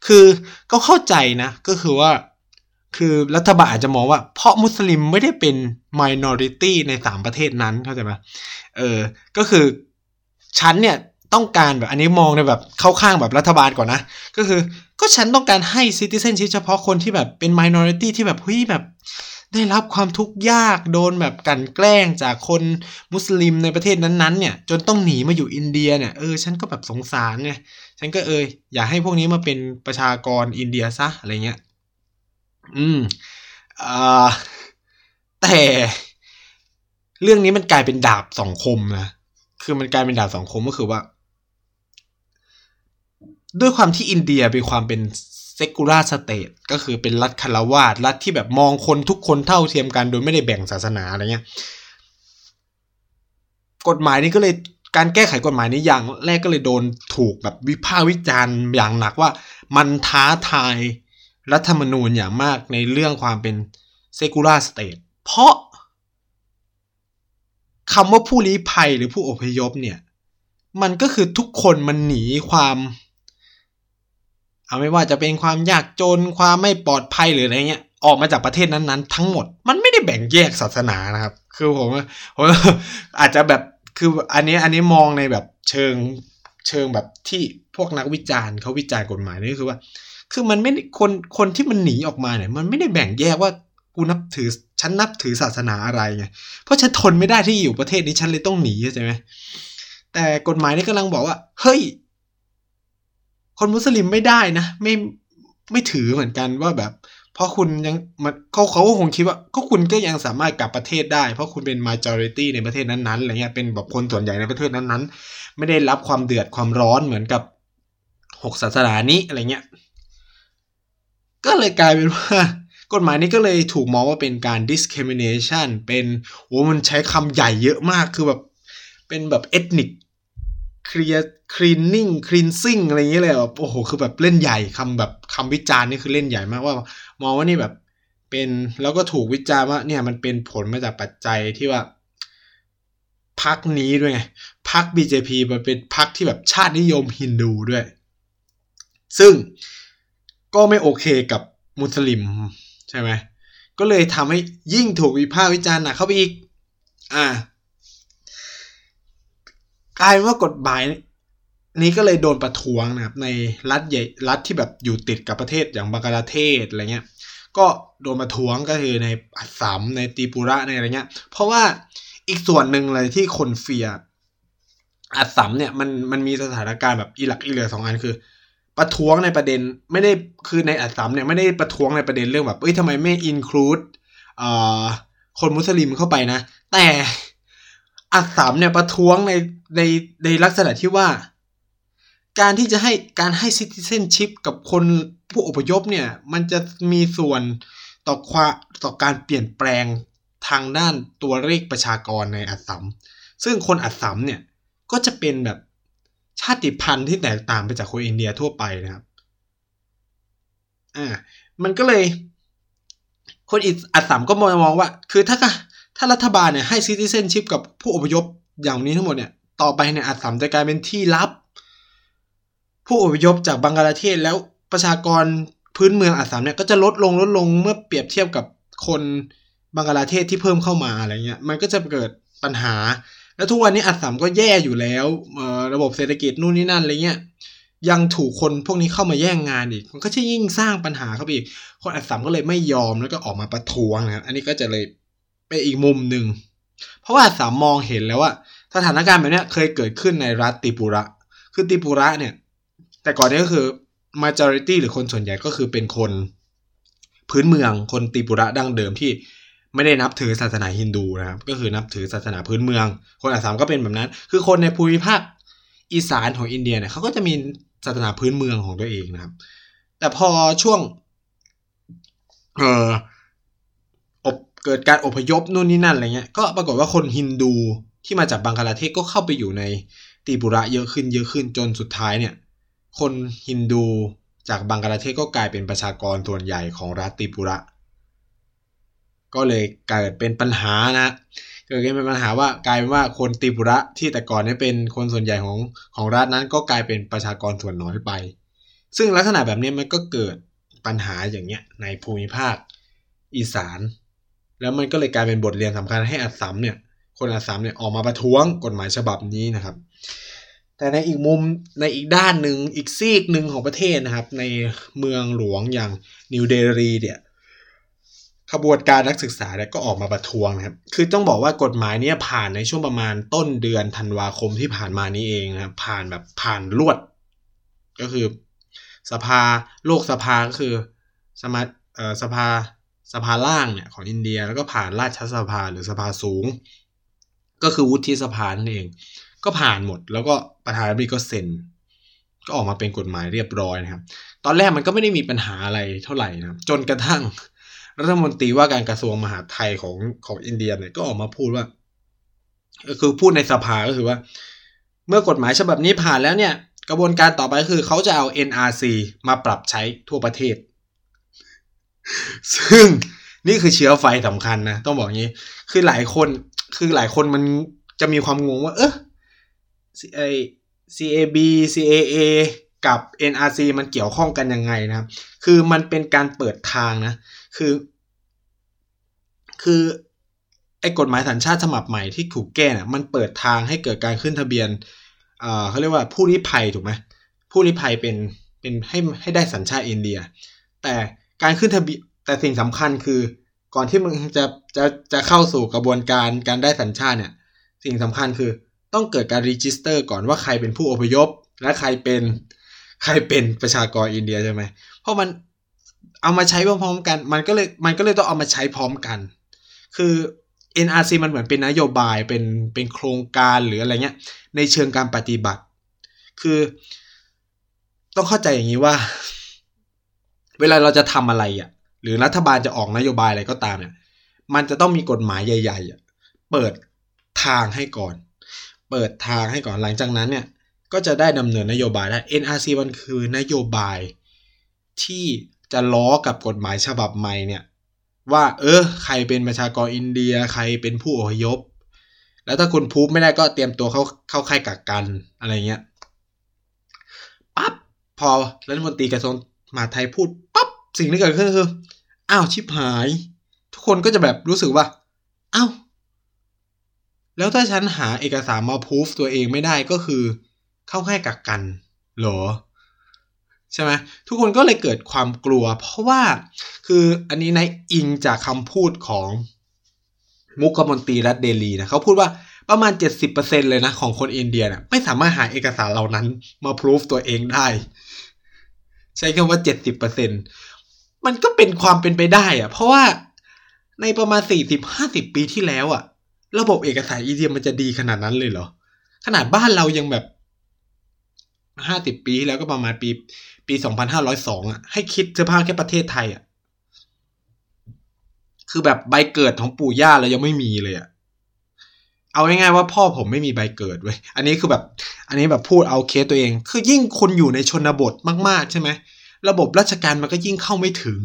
คือก็เข้าใจนะ ก็คือว่า คือรัฐบาลอาจจะมองว่า เพราะมุสลิมไม่ได้เป็น minority ในสามประเทศนั้นเข้าใจไหมเออ ก็คือฉันเนี่ยต้องการแบบอันนี้มองในแบบเข้าข้างแบบรัฐบาลก่อนนะ ก็คือก็ฉันต้องการให้ซิติเซนชิพเฉพาะคนที่แบบเป็นมินอริตี้ที่แบบเฮ้ยแบบ ได้รับความทุกข์ยากโดนแบบกันแกล้งจากคนมุสลิมในประเทศนั้นๆเนี่ย จนต้องหนีมาอยู่อินเดียเนี่ยเออฉันก็แบบสงสารไงฉันก็เอออยากให้พวกนี้มาเป็นประชากรอินเดียซะอะไรเงี้ยอืมอ่าแต่เรื่องนี้มันกลายเป็นดาบสองคมนะคือมันกลายเป็นดาบสองคมก็คือว่า ด้วยความที่อินเดียเป็นความเป็น secular state ก็คือเป็นรัฐฆราวาสรัฐที่แบบมองคนทุกคนเท่าเทียมกันโดยไม่ได้แบ่งศาสนาอะไรเงี้ยกฎหมายนี้ก็เลยการแก้ไขกฎหมายนี้อย่างแรกก็เลยโดนถูกแบบวิพากษ์วิจารณ์อย่างหนักว่า มันท้าทายรัฐธรรมนูญอย่างมากในเรื่องความเป็นเซกูราสเตทเพราะคำว่าผู้ลี้ภัยหรือผู้อพยพเนี่ย มันก็คือทุกคนมันหนีความ เอาไม่ว่าจะเป็นความยากจนความไม่ปลอดภัยหรืออะไรเงี้ยออกมาจากประเทศนั้นๆ ทั้งหมด มันไม่ได้แบ่งแยกศาสนานะครับ คือผมผมอาจจะแบบคืออันนี้อันนี้มองในแบบเชิงเชิงแบบที่พวกนักวิจารณ์เขาวิจารณ์กฎหมายนี่คือว่า คือมันไม่คนคนที่มันหนีออกมาเนี่ย มันไม่ได้แบ่งแยกว่ากูนับถือฉันนับถือศาสนาอะไรไงเพราะฉันทนไม่ได้ที่อยู่ประเทศนี้ฉันเลยต้องหนีใช่ไหมแต่กฎหมายนี่กำลังบอกว่า เฮ้ย คนมุสลิมไม่ได้นะ ไม่ไม่ถือเหมือนกันว่าแบบ เพราะคุณยังมันเขาเขาก็คงคิดว่าก็คุณก็ยังสามารถกลับประเทศได้ เพราะคุณเป็น majority ในประเทศนั้นๆอะไรเงี้ยเป็นแบบคนส่วนใหญ่ในประเทศนั้นๆ ไม่ได้รับความเดือดความร้อนเหมือนกับหกศาสนานี้อะไรเงี้ยก็เลยกลายเป็นว่ากฎหมายนี้ก็เลยถูกมองว่าเป็นการ discrimination เป็นโอ้มันใช้คำใหญ่เยอะมากคือแบบเป็นแบบ ethnic เคลียร์คลีนนิ่งคลีนซิ่งอะไรอย่างเงี้ยเลยแบบโอ้โหคือแบบเล่นใหญ่คำแบบคำวิจารณ์นี่คือเล่นใหญ่มากว่ามองว่านี่แบบเป็นแล้วก็ถูกวิจารณ์ว่าเนี่ยมันเป็นผลมาจากปัจจัยที่ว่าพักนี้ด้วยไงพัก BJP มันเป็นพักที่แบบชาตินิยมฮินดูด้วย ซึ่งก็ไม่โอเคกับมุสลิมใช่ไหมก็เลยทำให้ยิ่งถูกวิพากษ์วิจารณ์หนักเข้าไปอีก อ่า กลายว่ากฎหมายนี้ก็เลยโดนประท้วงนะครับในรัฐใหญ่รัฐที่แบบอยู่ติดกับประเทศอย่างบังกลาเทศอะไรเงี้ยก็โดนประท้วงก็คือในอัสสัมในตีปุระในอะไรเงี้ย เพราะว่าอีกส่วนหนึ่งเลยที่คนเฟียอัสสัมเนี่ยมันมันมีสถานการณ์แบบอีหลักอีเหลือสองอันคือ ประท้วงในประเด็นไม่ได้คือในอัสสัมเนี่ยไม่ได้ประท้วงในประเด็นเรื่องแบบเอ้ยทำไมไม่อินคลูดอ่าคนมุสลิมเข้าไปนะ แต่อัสสัมเนี่ยประท้วงใน ในในลักษณะที่ว่า การที่จะให้การให้ซิติเซนชิพกับคนผู้อพยพเนี่ย มันจะมีส่วนต่อความต่อการเปลี่ยนแปลงทางด้านตัวเลขประชากรในอัสสัมซึ่งคนอัสสัมเนี่ยก็จะเป็นแบบชาติพันธุ์ที่แตกต่างไปจากคนอินเดียทั่วไปนะครับอ่ามันก็เลย คนอัสสัมก็มองมองว่า คือถ้าถ้ารัฐบาลเนี่ยให้ซิติเซนชิพกับผู้อพยพอย่างนี้ทั้งหมดเนี่ย ต่อไปเนี่ยอัสสัมจะกลายเป็นที่รับ ผู้อพยพจากบังกลาเทศแล้วประชากรพื้นเมืองอัสสัมเนี่ยก็จะลดลงลดลงเมื่อเปรียบเทียบกับคนบังกลาเทศที่เพิ่มเข้ามาอะไรเงี้ยมันก็จะเกิดปัญหา แล้วทุกวันนี้อัสสัมก็แย่อยู่แล้วระบบเศรษฐกิจนู่นนี่นั่นอะไรเงี้ยยังถูกคนพวกนี้เข้ามาแย่งงานอีก มันก็จะยิ่งสร้างปัญหาเข้าไปอีก คนอัสสัมก็เลยไม่ยอมแล้วก็ออกมาประท้วงนะครับ อันนี้ก็จะเลยไปอีกมุมหนึ่ง เพราะว่าอัสสัมมองเห็นแล้วว่า สถานการณ์แบบนี้เคยเกิดขึ้นในรัฐติปุระ คือติปุระเนี่ย แต่ก่อนนี้ก็คือ majority หรือคนส่วนใหญ่ก็คือเป็นคน พื้นเมืองคนติปุระดั้งเดิมที่ไม่ได้นับถือศาสนาฮินดูนะครับ ก็คือนับถือศาสนาพื้นเมือง คนอัสสัมก็เป็นแบบนั้น คือคนในภูมิภาคอีสานของอินเดียเนี่ยเขาก็จะมีศาสนาพื้นเมืองของตัวเองนะครับ แต่พอช่วงเอ่ออบเกิดการอพยพนู่นนี่นั่นอะไรเงี้ย ก็ปรากฏว่าคนฮินดู ที่มาจากบังคลาเทศก็เข้าไปอยู่ในติปุระเยอะขึ้นเยอะขึ้นจนสุดท้ายเนี่ยคนฮินดูจากบังกลาเทศก็กลายเป็นประชากรส่วนใหญ่ของรัฐติปุระ ก็เลยเกิดเป็นปัญหานะเกิดเป็นปัญหาว่ากลายเป็นว่าคนติปุระที่แต่ก่อนเนี่ยเป็นคนส่วนใหญ่ของของรัฐนั้นก็กลายเป็นประชากรส่วนน้อยไป ซึ่งลักษณะแบบนี้มันก็เกิดปัญหาอย่างเงี้ยในภูมิภาคอีสาน แล้วมันก็เลยกลายเป็นบทเรียนสำคัญให้อัสสัมเนี่ย คนอัสสัมเนี่ยออกมาประท้วงกฎหมายฉบับนี้นะครับ แต่ในอีกมุมในอีกด้านหนึ่งอีกซีกหนึ่งของประเทศนะครับ ในเมืองหลวงอย่างนิวเดลีเนี่ยขบวนการนักศึกษาเนี่ยก็ออกมาประท้วงนะครับ คือต้องบอกว่ากฎหมายนี้ผ่านในช่วงประมาณต้นเดือนธันวาคมที่ผ่านมานี้เองนะครับผ่านแบบผ่านรวด ก็คือสภาโลกสภาก็คือสมาสภาสภาล่างเนี่ยของอินเดียแล้วก็ผ่านราชสภาหรือสภาสูง ก็คือวุฒิสภานั่นเอง ก็ผ่านหมด แล้วก็ประธานาธิบดีก็เซ็น ก็ออกมาเป็นกฎหมายเรียบร้อยนะครับ ตอนแรกมันก็ไม่ได้มีปัญหาอะไรเท่าไหร่นะจนกระทั่ง รัฐมนตรีว่าการกระทรวงมหาดไทยของของอินเดียเนี่ยก็ออกมาพูดว่าคือพูดในสภาก็คือว่า เมื่อกฎหมายฉบับนี้ผ่านแล้วเนี่ย กระบวนการต่อไปคือเขาจะเอา NRC มาปรับใช้ทั่วประเทศ ซึ่งนี่คือเชื้อไฟสำคัญนะ ต้องบอกงี้ คือหลายคน คือหลายคนมันจะมีความงงว่า เออไอ CAB CAA กับ NRC มันเกี่ยวข้องกันยังไงนะครับ คือมันเป็นการเปิดทางนะ คือ คือไอ้กฎหมายสัญชาติฉบับใหม่ที่ถูกแก้น่ะมันเปิดทางให้เกิดการขึ้นทะเบียนเอ่อเขาเรียกว่าผู้ลี้ภัยถูกไหมผู้ลี้ภัยเป็นเป็นให้ให้ได้สัญชาติอินเดีย แต่การขึ้นทะเบียนแต่สิ่งสำคัญคือ ก่อนที่มึงจะจะจะเข้าสู่กระบวนการการได้สัญชาติเนี่ย สิ่งสำคัญคือต้องเกิดการ register ก่อนว่าใครเป็นผู้อพยพ และใครเป็นใครเป็นประชากรอินเดียใช่ไหม เพราะมันเอามาใช้พร้อมๆกัน มันก็เลยมันก็เลยต้องเอามาใช้พร้อมกัน คือ NRC มันเหมือนเป็นนโยบายเป็นเป็นโครงการหรืออะไรเงี้ย ในเชิงการปฏิบัติ คือ ต้องเข้าใจอย่างนี้ว่า เวลาเราจะทำอะไรอะ หรือรัฐบาลจะออกนโยบายอะไรก็ตามเนี่ยมันจะต้องมีกฎหมายใหญ่ๆเปิดทางให้ก่อน เปิดทางให้ก่อนหลังจากนั้นเนี่ยก็จะได้ดำเนินนโยบายได้ NRC มันคือนโยบายที่จะล้อกับกฎหมายฉบับใหม่เนี่ยว่าเออใครเป็นประชากรอินเดียใครเป็นผู้อพยพ แล้วถ้าคุณพูดไม่ได้ก็เตรียมตัวเข้าเข้าค่ายกักกันอะไรเงี้ยปั๊บพอรัฐมนตรีกระทรวงมหาดไทยพูดปั๊บสิ่งที่เกิดขึ้นคือ อ้าวชิบหาย ทุกคนก็จะแบบรู้สึกว่าอ้าวแล้วถ้าฉันหาเอกสารมาพูฟตัวเองไม่ได้ก็คือ เข้าค่ายกักกันหรอ ใช่ไหมทุกคนก็เลยเกิดความกลัว เพราะว่าคืออันนี้ในอิงจากคำพูดของมุขมนตรีรัฐเดลีนะเขาพูดว่าประมาณ 70%เลยนะของคนอินเดียนะไม่สามารถหาเอกสารเหล่านั้นมาพิสูจตัวเองได้ ใช้คำว่า 70% มันก็เป็นความเป็นไปได้อะเพราะว่าในประมาณ40-50ปีที่แล้วอะระบบเอกสารอีเดียมันจะดีขนาดนั้นเลยเหรอ ขนาดบ้านเรายังแบบห้าสิบปีแล้วก็ประมาณปี ปีสองพันห้าร้อยสองอะให้คิดเสื้อผ้าแค่ประเทศไทยอะ คือแบบใบเกิดของปู่ย่าเรายังไม่มีเลยอะ เอาง่ายๆว่าพ่อผมไม่มีใบเกิดเว้ย อันนี้คือแบบ อันนี้แบบพูดเอาเคสตัวเอง คือยิ่งคนอยู่ในชนบทมากๆใช่ไหม ระบบราชการมันก็ยิ่งเข้าไม่ถึง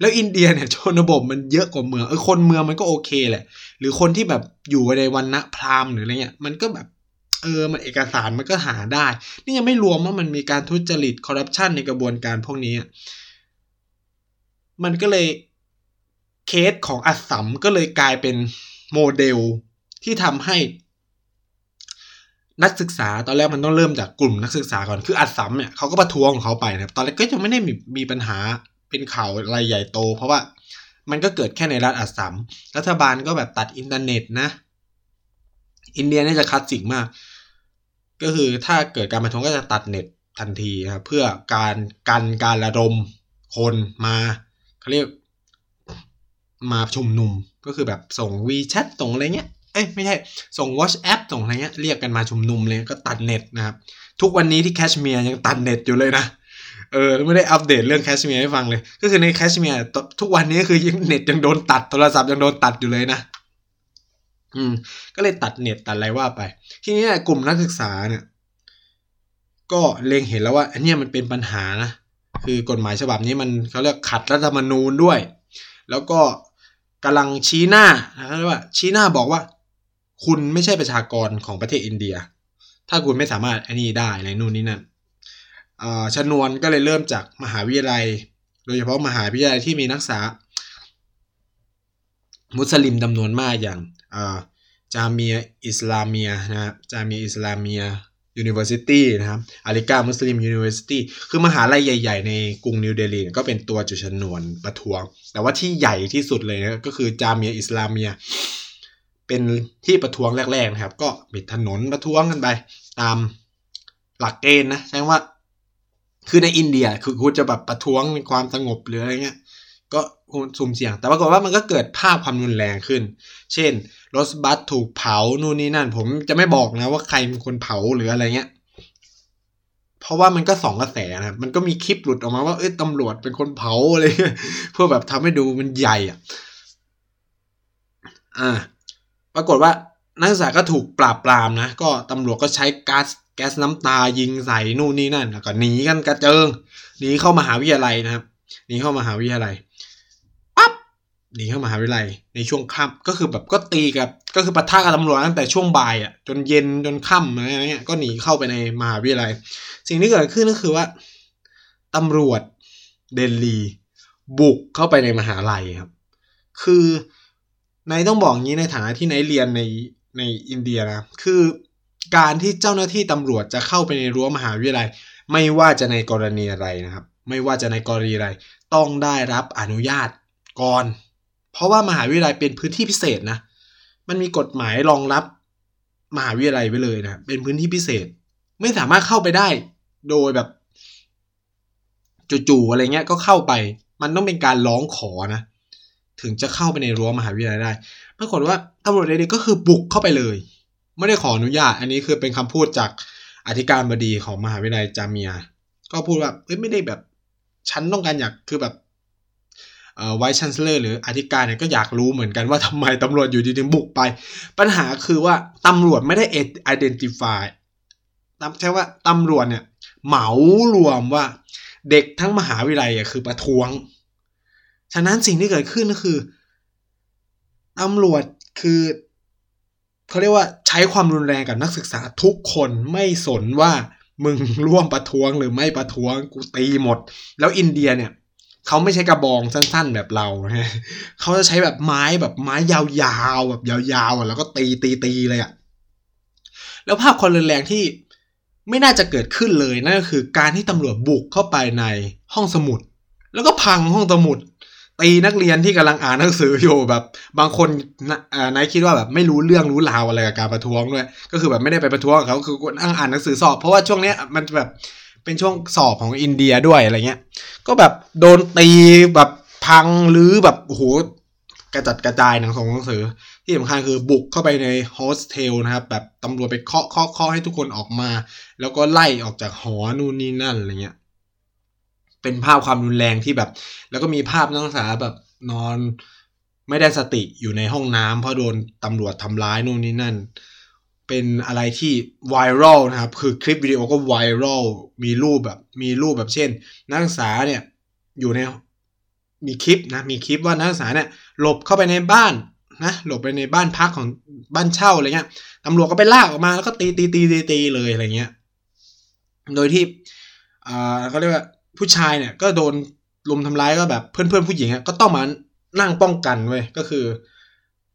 แล้วอินเดียเนี่ยชนบทมันเยอะกว่าเมืองเออคนเมืองมันก็โอเคแหละ หรือคนที่แบบอยู่ในวันณะพราหมณ์หรืออะไรเงี้ยมันก็แบบเออมันเอกสารมันก็หาได้ นี่ยังไม่รวมว่ามันมีการทุจริตคอร์รัปชันในกระบวนการพวกนี้ มันก็เลยเคสของอัสสัมก็เลยกลายเป็นโมเดลที่ทำให้ นักศึกษาตอนแรกมันต้องเริ่มจากกลุ่มนักศึกษาก่อนคืออัสสัมเนี่ยเขาก็ประท้วงของเขาไปนะตอนแรกก็ยังไม่ได้มีมีปัญหาเป็นข่าวอะไรใหญ่โต เพราะว่ามันก็เกิดแค่ในรัฐอัสสัมรัฐบาลก็แบบตัดอินเทอร์เน็ตนะ อินเดียนี่จะคลาสสิกมาก ก็คือถ้าเกิดการประท้วงก็จะตัดเน็ตทันทีครับเพื่อการกันการระดมคนมาเขาเรียกมาชุมนุมก็คือแบบส่ง WeChat ส่งอะไรเงี้ย เอ้ยไม่ใช่ ส่ง WhatsApp ส่งอะไรเงี้ยเรียกกันมาชุมนุมเลยก็ตัดเน็ตนะครับ ทุกวันนี้ที่แคชเมียร์ยังตัดเน็ตอยู่เลยนะเออไม่ได้อัปเดตเรื่องแคชเมียร์ให้ฟังเลย ก็คือในแคชเมียร์ทุกวันนี้คือยังเน็ตยังโดนตัดโทรศัพท์ยังโดนตัดอยู่เลยนะ อืม ก็เลยตัดเน็ตตัดอะไรว่าไป ทีนี้กลุ่มนักศึกษาเนี่ย ก็เล็งเห็นแล้วว่า อันนี้มันเป็นปัญหานะคือกฎหมายฉบับนี้มันเขาเรียกขัดรัฐธรรมนูญด้วย แล้วก็กำลังชี้หน้านะครับว่าชี้หน้าบอกว่า คุณไม่ใช่ประชากรของประเทศอินเดีย ถ้าคุณไม่สามารถอันนี้ได้ในนู่นนี่นั่นชนวนก็เลยเริ่มจากมหาวิทยาลัย โดยเฉพาะมหาวิทยาลัยที่มีนักศึกษา มุสลิมจำนวนมากอย่างจามียอิสลาเมียนะครับจามียอิสลาเมีย University นะครับอาริกามุสลิม University คือมหาลัยใหญ่ ๆ ในกรุงนิวเดลีก็เป็นตัวจุดชนวนประท้วง แต่ว่าที่ใหญ่ที่สุดเลยนะก็คือจามียอิสลาเมีย เป็นที่ประท้วงแรกๆนะครับ ก็ปิดถนนประท้วงกันไป ตามหลักเกณฑ์นะใช่ว่า คือในอินเดียคือคุณจะแบบประท้วงในความสงบหรืออะไรเงี้ยก็สุ่มเสี่ยง แต่ปรากฏว่ามันก็เกิดภาพความรุนแรงขึ้น เช่น รถบัสถูกเผา นู่นนี่นั่น ผมจะไม่บอกนะว่าใครเป็นคนเผาหรืออะไรเงี้ย เพราะว่ามันก็สองกระแสนะมันก็มีคลิปหลุดออกมาว่า เอ้ยตำรวจเป็นคนเผาอะไรเพื่อแบบทำให้ดูมันใหญ่อะ อ่า ปรากฏว่านักศึกษาก็ถูกปราบปรามนะ ก็ตำรวจก็ใช้ก๊าซแก๊สน้ำตายิงใส่นู่นนี่นั่นแล้วก็หนีกันกระเจิงหนีเข้ามหาวิทยาลัยนะครับหนีเข้ามหาวิทยาลัยปั๊บหนีเข้ามหาวิทยาลัย ในช่วงค่ำก็คือแบบก็ตีกับก็คือปะทะกับตำรวจตั้งแต่ช่วงบ่ายอะจนเย็นจนค่ำอะไรเงี้ยก็หนีเข้าไปในมหาวิทยาลัย สิ่งที่เกิดขึ้นก็คือว่าตำรวจเดลีบุกเข้าไปในมหาลัยครับ คือ ในต้องบอกงี้ในฐานะที่นายเรียนในในอินเดียนะ คือการที่เจ้าหน้าที่ตำรวจจะเข้าไปในรั้วมหาวิทยาลัย ไม่ว่าจะในกรณีอะไรนะครับ ไม่ว่าจะในกรณีอะไร ต้องได้รับอนุญาตก่อน เพราะว่ามหาวิทยาลัยเป็นพื้นที่พิเศษนะ มันมีกฎหมายรองรับมหาวิทยาลัยไว้เลยนะ เป็นพื้นที่พิเศษ ไม่สามารถเข้าไปได้ โดยแบบจู่ๆอะไรเงี้ยก็เข้าไป มันต้องเป็นการร้องขอนะ ถึงจะเข้าไปในรั้วมหาวิทยาลัยได้ ปรากฏว่าตำรวจเดลีก็คือบุกเข้าไปเลย ไม่ได้ขออนุญาต อันนี้คือเป็นคำพูดจากอธิการบดีของมหาวิทยาลัยจามียก็พูดว่าเอ้ยไม่ได้แบบฉันต้องการอยากคือแบบไวท์ชันเซลอร์หรืออธิการเนี่ยก็อยากรู้เหมือนกันว่าทำไมตำรวจอยู่ดีๆบุกไป ปัญหาคือว่าตำรวจไม่ได้ identify ใช่ว่าตำรวจเนี่ยเหมารวมว่าเด็กทั้งมหาวิทยาลัยคือประท้วง ฉะนั้นสิ่งที่เกิดขึ้นก็คือตำรวจคือเขาเรียกว่าใช้ความรุนแรงกับนักศึกษาทุกคนไม่สนว่ามึงร่วมประท้วงหรือไม่ประท้วงกูตีหมด แล้วอินเดียเนี่ยเขาไม่ใช้กระบองสั้นๆแบบเราเขาจะใช้แบบไม้แบบไม้ยาวๆแบบยาวๆแล้วก็ตีตีตีเลยอะแล้วภาพความรุนแรงที่ไม่น่าจะเกิดขึ้นเลยนั่นก็คือการที่ตำรวจบุกเข้าไปในห้องสมุด แล้วก็พังห้องสมุด ตีนักเรียนที่กำลังอ่านหนังสืออยู่แบบ บางคนนายคิดว่าแบบไม่รู้เรื่องรู้ราวอะไรกับการประท้วงด้วยก็คือแบบไม่ได้ไปประท้วงเขาคือนั่งอ่านหนังสือสอบเพราะว่าช่วงเนี้ยมันแบบเป็นช่วงสอบของอินเดียด้วยอะไรเงี้ย ก็แบบโดนตีแบบพังหรือแบบโอ้โหกระจัดกระจายหนังสงหนังสือ ที่สำคัญคือบุกเข้าไปในโฮสเทลนะครับ แบบตำรวจไปเคาะเคาะเคาะให้ทุกคนออกมา แล้วก็ไล่ออกจากหอนู่นนี่นั่นอะไรเงี้ย เป็นภาพความรุนแรงที่แบบ แล้วก็มีภาพนักศึกษาแบบนอนไม่ได้สติอยู่ในห้องน้ำเพราะโดนตำรวจทำร้ายนู่นนี่นั่น เป็นอะไรที่ไวรัลนะครับ คือคลิปวิดีโอก็ไวรัลมีรูปแบบ มีรูปแบบเช่น นักศึกษาเนี่ยอยู่ในมีคลิปนะมีคลิปว่านักศึกษาเนี่ยหลบเข้าไปในบ้านนะหลบไปในบ้านพักของบ้านเช่าอะไรเงี้ยตำรวจก็ไปลากออกมาแล้วก็ตีตีตีตีตีเลยอะไรเงี้ย โดยที่อ่าเขาเรียกว่า ผู้ชายเนี่ยก็โดนลุมทำร้ายก็แบบเพื่อนเพื่อนผู้หญิงก็ต้องมานั่งป้องกันเว้ยก็คือ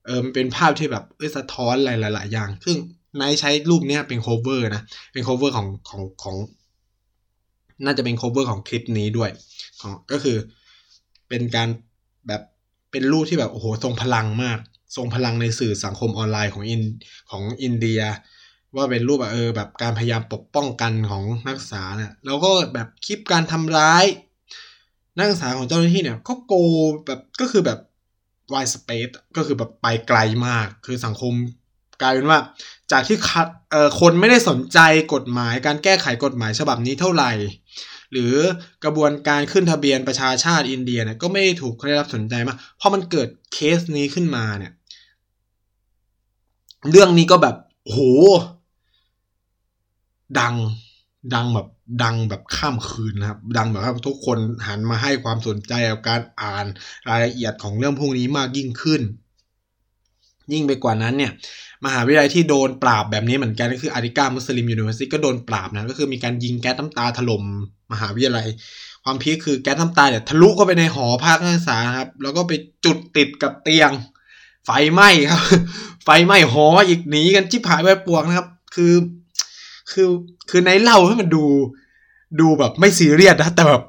เออมันเป็นภาพที่แบบเออสะท้อนหหลาย ๆ อย่าง ซึ่งนายใช้รูปเนี้ยเป็น cover นะเป็น cover ของของของ น่าจะเป็น cover ของคลิปนี้ด้วยของก็คือเป็นการแบบเป็นรูปที่แบบโอ้โหทรงพลังมาก ทรงพลังในสื่อสังคมออนไลน์ของอินของอินเดีย ว่าเป็นรูปแบบเออแบบการพยายามปกป้องกันของนักศึกษาเนี่ยแล้วก็แบบคลิปการทำร้าย นักศึกษาของเจ้าหน้าที่เนี่ยก็ go แบบก็คือแบบวายสเปซก็คือแบบไปไกลมาก คือสังคมกลายเป็นว่า จากที่คัดเออคนไม่ได้สนใจกฎหมายการแก้ไขกฎหมายฉบับนี้เท่าไหร่ หรือกระบวนการขึ้นทะเบียนประชาชาติอินเดียเนี่ยก็ไม่ได้ถูกได้รับสนใจมากพอมันเกิดเคสนี้ขึ้นมาเนี่ย เรื่องนี้ก็แบบโห ดังดังแบบดังแบบข้ามคืนนะครับ ดังแบบว่าทุกคนหันมาให้ความสนใจกับการอ่านรายละเอียดของเรื่องพวกนี้มากยิ่งขึ้น ยิ่งไปกว่านั้นเนี่ย มหาวิทยาลัยที่โดนปราบแบบนี้เหมือนกันก็คือ Aligarh Muslim University ก็โดนปราบนะก็คือมีการยิงแก๊สน้ำตาถล่มมหาวิทยาลัย ความพีคคือแก๊สน้ำตาเนี่ยทะลุเข้าไปในหอพักนักศึกษาครับ แล้วก็ไปจุดติดกับเตียง ไฟไหม้ครับ ไฟไหม้หออีกหนีกันฉิบหายวายป่วงนะครับ คือ คือคือในเล่าให้มันดู ดูแบบไม่ซีเรียสนะแต่แบบ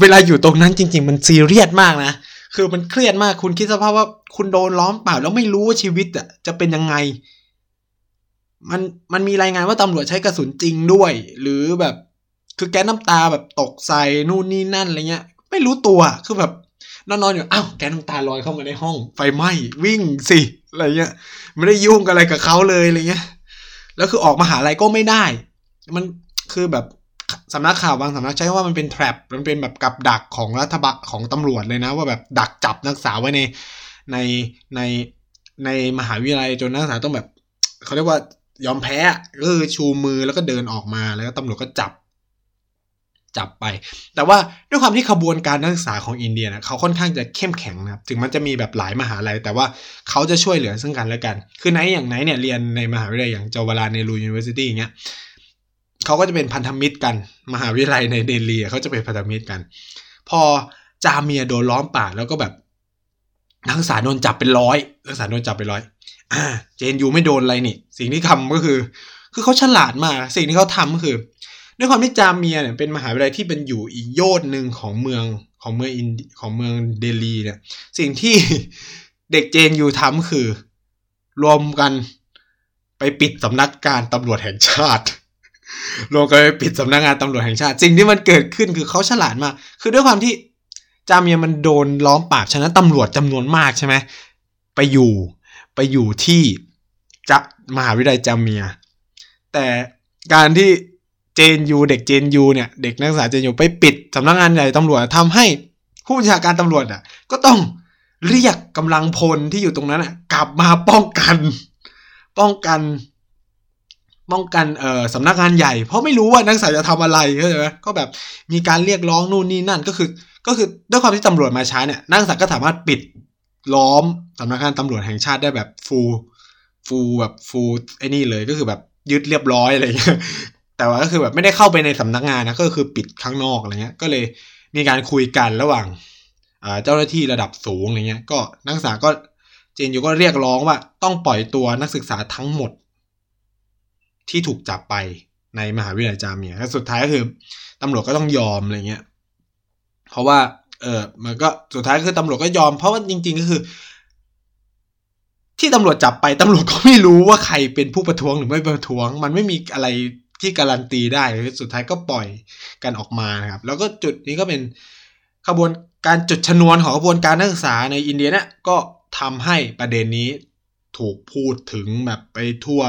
เวลาอยู่ตรงนั้นจริง ๆ มันซีเรียสมากนะคือมันเครียดมากคุณคิดสภาพว่าคุณโดนล้อมเปล่าแล้วไม่รู้ว่าชีวิตอะจะเป็นยังไง มันมันมีรายงานว่าตำรวจใช้กระสุนจริงด้วย หรือแบบ คือแก๊สน้ำตาแบบตกใส่นู่นนี่นั่นอะไรเงี้ย ไม่รู้ตัวคือแบบนอนๆอยู่อ้าวแก๊สน้ำตาลอยเข้ามาในห้อง ไฟไหม้วิ่งสิอะไรเงี้ยไม่ได้ยุ่งอะไรกับเขาเลยอะไรเงี้ย แล้วคือออกมาหาอะไรก็ไม่ได้ มันคือแบบสำนักข่าวบางสำนักใช้ว่ามันเป็นแทรปมันเป็นแบบกับดักของรัฐบาลของตำรวจเลยนะ ว่าแบบดักจับนักศึกษาไว้ในในในในมหาวิทยาลัยจนนักศึกษาต้องแบบเขาเรียกว่ายอมแพ้ก็คือชูมือแล้วก็เดินออกมาแล้วตำรวจก็จับ จับไป แต่ว่าด้วยความที่ขบวนการนักศึกษาของอินเดียนะเขาค่อนข้างจะเข้มแข็งนะครับ ถึงมันจะมีแบบหลายมหาลัย แต่ว่าเขาจะช่วยเหลือซึ่งกันและกัน คือไหนอย่างไหนเนี่ยเรียนในมหาวิทยาลัยอย่าง Jawaharlal Nehru University อย่างเงี้ยเขาก็จะเป็นพันธมิตรกัน มหาวิทยาลัยในเดลีเขาจะเป็นพันธมิตรกัน พอจาเมียโดนล้อมปราบแล้วก็แบบนักศึกษาโดนจับเป็นร้อยนักศึกษาโดนจับเป็นร้อยอ่า JNU ไม่โดนอะไรนี่ สิ่งที่ทำก็คือ คือเขาฉลาดมาก สิ่งที่เขาทำก็คือ ด้วยความที่จาเมียเนี่ยเป็นมหาวิทยาลัยที่เป็นอยู่อีกโยชน์หนึ่งของเมืองของเมืองอินของเมืองเดลีเนี่ย สิ่งที่เด็กเจนยูทำคือ รวมกันไปปิดสำนักการตำรวจแห่งชาติรวมกันไปปิดสำนักงานตำรวจแห่งชาติ สิ่งที่มันเกิดขึ้นคือเขาฉลาดมาก คือด้วยความที่จาเมียมันโดนล้อมปราบฉะนั้นตำรวจจำนวนมากใช่ไหมไปอยู่ไปอยู่ที่จะมหาวิทยาลัยจาเมีย แต่การที่ เจนยูเด็กเจนยูเนี่ยเด็กนักศึกษาเจนยูไปปิดสำนักงานใหญ่ตำรวจทำให้ผู้บัญชาการตำรวจอะ ก็ต้องเรียกกำลังพลที่อยู่ตรงนั้นอะ กลับมาป้องกัน ป้องกันป้องกันเอ่อสำนักงานใหญ่ เพราะไม่รู้ว่านักศึกษาจะทำอะไรเข้าใจไหมก็แบบมีการเรียกร้องนู่นนี่นั่นก็คือ ก็คือด้วยความที่ตำรวจมาช้าเนี่ยนักศึกษาก็สามารถปิดล้อมสำนักงานตำรวจแห่งชาติได้แบบฟูฟูแบบฟูไอ้นี่เลยก็คือแบบยึดเรียบร้อยอะไรเงี้ย แต่ว่าก็คือแบบไม่ได้เข้าไปในสำนักงานนะก็คือปิดข้างนอกอะไรเงี้ย ก็เลยมีการคุยกันระหว่างเจ้าหน้าที่ระดับสูงอะไรเงี้ย ก็นักศึกษาก็เจนยูก็เรียกร้องว่าต้องปล่อยตัวนักศึกษาทั้งหมด ที่ถูกจับไปในมหาวิทยาลัยจาเมียแล้วสุดท้ายก็คือตำรวจก็ต้องยอมอะไรเงี้ย เพราะว่าเออมันก็สุดท้ายคือตำรวจก็ยอมเพราะว่าจริง ๆ ก็คือ ที่ตำรวจจับไปตำรวจก็ไม่รู้ว่าใครเป็นผู้ประท้วงหรือไม่ประท้วง มันไม่มีอะไร ที่การันตีได้สุดท้ายก็ปล่อยกันออกมานะครับ แล้วก็จุดนี้ก็เป็นขบวนการจุดชนวนของขบวนการนักศึกษาในอินเดียเนี่ยก็ทำให้ประเด็นนี้ถูกพูดถึงแบบไปทั่ว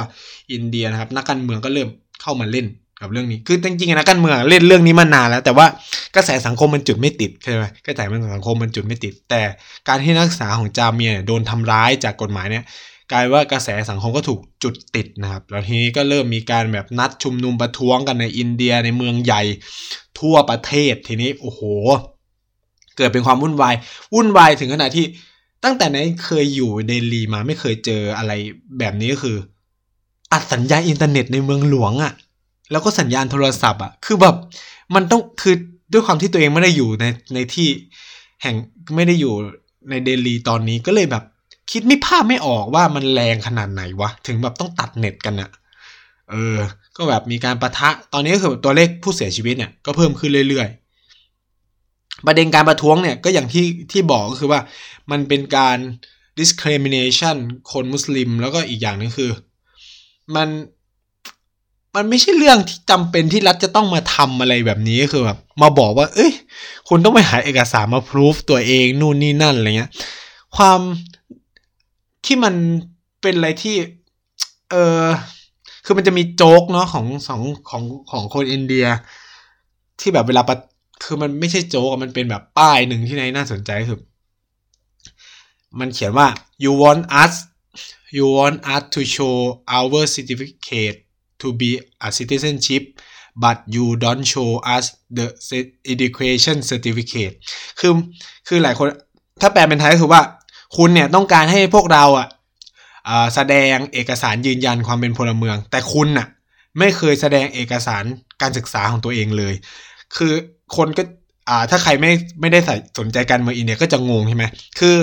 อินเดียนะครับ นักการเมืองก็เริ่มเข้ามาเล่นกับเรื่องนี้คือจริงๆนักการเมืองเล่นเรื่องนี้มานานแล้ว แต่ว่ากระแสสังคมมันจุดไม่ติดใช่ไหมกระแสสังคมมันจุดไม่ติด แต่การที่นักศึกษาของจาเมียโดนทำร้ายจากกฎหมายเนี่ย กลายว่ากระแสสังคมก็ถูกจุดติดนะครับ แล้วทีนี้ก็เริ่มมีการแบบนัดชุมนุมประท้วงกันในอินเดียในเมืองใหญ่ทั่วประเทศทีนี้โอ้โห เกิดเป็นความวุ่นวาย วุ่นวายถึงขนาดที่ตั้งแต่นั้นเคยอยู่เดลีมาไม่เคยเจออะไรแบบนี้ก็คือตัดสัญญาณอินเทอร์เน็ตในเมืองหลวงอะ่ะ แล้วก็สัญญาณโทรศัพท์อะ่ะ คือแบบมันต้องคือด้วยความที่ตัวเองไม่ได้อยู่ในในที่แห่งไม่ได้อยู่ในเดลีตอนนี้ก็เลยแบบ คิดไม่ภาพไม่ออกว่ามันแรงขนาดไหนวะ ถึงแบบต้องตัดเน็ตกันอะเออ ก็แบบมีการประทะ ตอนนี้ก็คือตัวเลขผู้เสียชีวิตเนี่ยก็เพิ่มขึ้นเรื่อยๆ ประเด็นการประท้วงเนี่ยก็อย่างที่ที่บอกก็คือว่ามันเป็นการ discrimination คนมุสลิม แล้วก็อีกอย่างนึงคือ มันมันไม่ใช่เรื่องที่จำเป็นที่รัฐจะต้องมาทำอะไรแบบนี้คือแบบมาบอกว่า เอ้ย คุณต้องไปหาเอกสารมาพิสูจตัวเองนู่นนี่นั่นอะไรเงี้ย ความ ที่มันเป็นอะไรที่ เออคือมันจะมีโจ๊กเนาะของสองของของคนอินเดีย ที่แบบเวลาปะคือมันไม่ใช่โจ๊กมันเป็นแบบป้ายหนึ่งที่ในน่าสนใจคือมันเขียนว่า you want us you want us to show our certificate to be a citizenship but you don't show us the education certificate คือคือหลายคน ถ้าแปลเป็นไทยก็คือว่า คุณเนี่ยต้องการให้พวกเราอะแสดงเอกสารยืนยันความเป็นพลเมือง แต่คุณน่ะไม่เคยแสดงเอกสารการศึกษาของตัวเองเลย คือคนก็อ่าถ้าใครไม่ไม่ได้ใส่สนใจการเมืองอินเดียก็จะงงใช่ไหมคือ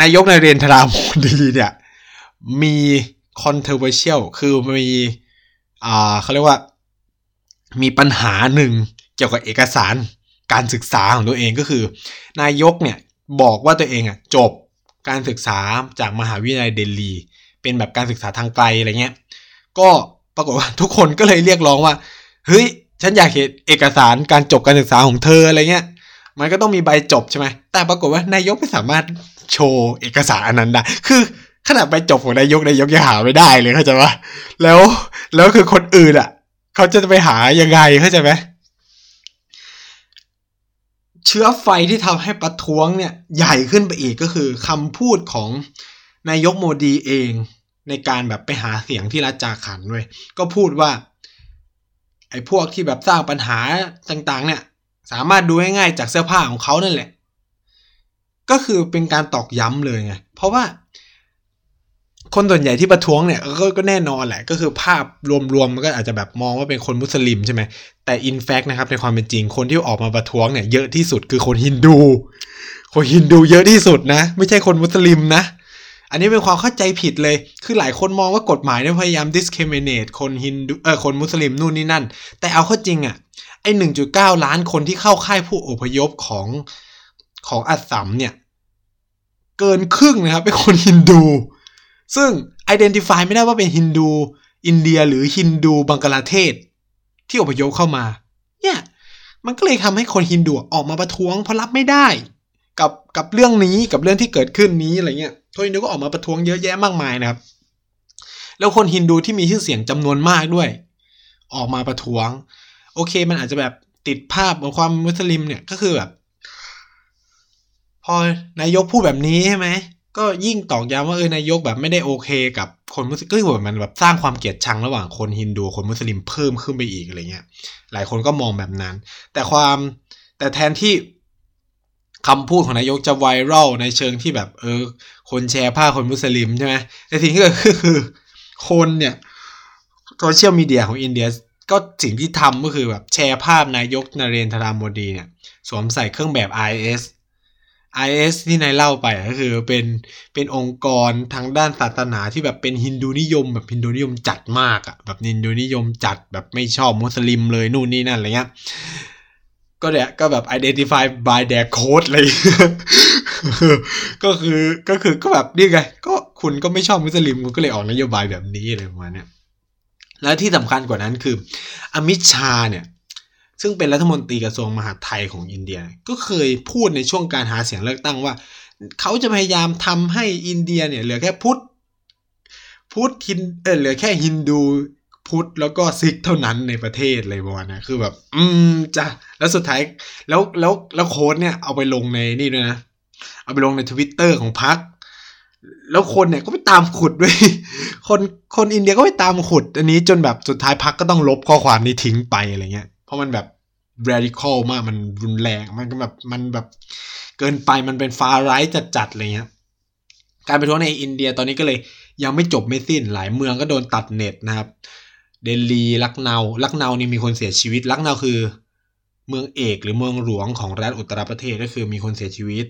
นายกนายเรียนธราโมดีเนี่ยมี controversial คือมีอ่าเขาเรียกว่า มีปัญหาหนึ่งเกี่ยวกับเอกสารการศึกษาของตัวเองก็คือ นายกเนี่ย บอกว่าตัวเองอะจบการศึกษาจากมหาวิทยาลัยเดลี เป็นแบบการศึกษาทางไกลอะไรเงี้ย ก็ปรากฏว่าทุกคนก็เลยเรียกร้องว่า เฮ้ย ฉันอยากเห็นเอกสารการจบการศึกษาของเธออะไรเงี้ย มันก็ต้องมีใบจบใช่ไหม แต่ปรากฏว่านายกไม่สามารถโชว์เอกสารอันนั้นได้ คือขนาดใบจบของนายกนายกยังหาไม่ได้เลยเข้าใจปะแล้วแล้วคือคนอื่นอะ เขาจะไปหายังไงเข้าใจไหม เชื้อไฟที่ทำให้ประท้วงเนี่ยใหญ่ขึ้นไปอีกก็คือคำพูดของนายกโมดีเองในการแบบไปหาเสียงที่รัฐจาขันด้ยก็พูดว่า ไอ้พวกที่แบบสร้างปัญหาต่างๆ เนี่ย สามารถดูง่ายๆจากเสื้อผ้าของเขานั่นแหละ ก็คือเป็นการตอกย้ำเลยไงเพราะว่า คนส่วนใหญ่ที่ประท้วงเนี่ยก็ก็แน่นอนแหละ ก็คือภาพรวมๆมันก็อาจจะแบบมองว่าเป็นคนมุสลิมใช่ไหมแต่อินแฟกนะครับในความเป็นจริงคนที่ออกมาประท้วงเนี่ยเยอะที่สุดคือคนฮินดู คนฮินดูเยอะที่สุดนะ ไม่ใช่คนมุสลิมนะ อันนี้เป็นความเข้าใจผิดเลย คือหลายคนมองว่ากฎหมายเนี่ยพยายาม discriminate คนฮินดูเออคนมุสลิมนู่นนี่นั่น แต่เอาเข้าจริงอะ่ะไอ้หนึ่งจุดเก้าล้านคนที่เข้าค่ายผู้อพยพของของอัสสัมเนี่ย เกินครึ่งนะครับเป็นคนฮินดู ซึ่ง identify ไม่ได้ว่าเป็นฮินดูอินเดียหรือฮินดูบังกลาเทศ ที่อพยพเข้ามา เนี่ย มันก็เลยทำให้คนฮินดูออกมาประท้วงเพราะรับไม่ได้ กับกับเรื่องนี้กับเรื่องที่เกิดขึ้นนี้อะไรเงี้ยคนฮินดูก็ออกมาประท้วงเยอะแยะมากมายนะครับ แล้วคนฮินดูที่มีชื่อเสียงจำนวนมากด้วย ออกมาประท้วง โอเค มันอาจจะแบบติดภาพของความมุสลิมเนี่ยก็คือแบบพอนายกพูดแบบนี้ใช่ไหม ก็ยิ่งตอกย้ำว่าเออนายกแบบไม่ได้โอเคกับคนมุสลิมก็คือมันแบบสร้างความเกลียดชังระหว่างคนฮินดูคนมุสลิมเพิ่มขึ้นไปอีกอะไรเงี้ย หลายคนก็มองแบบนั้น แต่ความแต่แทนที่คำพูดของนายกจะไวรัลในเชิงที่แบบเออ คนแชร์ภาพคนมุสลิมใช่ไหมแต่สิ่งที่เกิดขึ้นคือคนเนี่ยโซเชียลมีเดียของอินเดียก็สิ่งที่ทำก็คือแบบแชร์ภาพนายกนเรนทราโมดีเนี่ย สวมใส่เครื่องแบบ RSS ที่นายเล่าไปก็คือเป็นเป็นองค์กรทางด้านศาสนาที่แบบเป็นฮินดูนิยม แบบฮินดูนิยมจัดมากอะ่ะแบบฮินดูนิยมจัดแบบไม่ชอบมุสลิมเลยนู่นนี่นั่นอะไรเงี้ยก็เนี่ยก็แบบ identify by their code เลย ก็คือก็คือก็แบบนี่ไงก็คุณก็ไม่ชอบมุสลิมคุณก็เลยออกนโยบายแบบนี้อะไรประมาณนี้แล้วที่สำคัญกว่านั้นคือ อมิชาเนี่ย ซึ่งเป็นรัฐมนตรีกระทรวงมหาดไทยของอินเดีย ก็เคยพูดในช่วงการหาเสียงเลือกตั้งว่า เขาจะพยายามทำให้อินเดียเนี่ยเหลือแค่พุทธพุทธฮินเออเหลือแค่ฮินดูพุทธแล้วก็ซิกข์เท่านั้นในประเทศเลยบอลนะคือแบบ อืมจ้ะแล้วสุดท้ายแล้วแล้วแล้ว quote เนี่ยเอาไปลงในนี่ด้วยนะ เอาไปลงในทวิตเตอร์ของพรรคแล้วคนเนี่ยก็ไปตามขุดด้วย คนคนอินเดียก็ไปตามขุด อันนี้จนแบบสุดท้ายพรรคก็ต้องลบข้อความนี้ทิ้งไปอะไรเงี้ย เพราะมันแบบ radical มากมันรุนแรงมันก็แบบมันแบบเกินไปมันเป็น far right จัดๆอะไรเงี้ยการประท้วงในอินเดียตอนนี้ก็เลยยังไม่จบไม่สิ้นหลายเมืองก็โดนตัดเน็ตนะครับ เดลีลักเนาลักเนานี่มีคนเสียชีวิตลักเนาคือ เมืองเอกหรือเมืองหลวงของรัฐอุตตรประเทศก็คือมีคนเสียชีวิต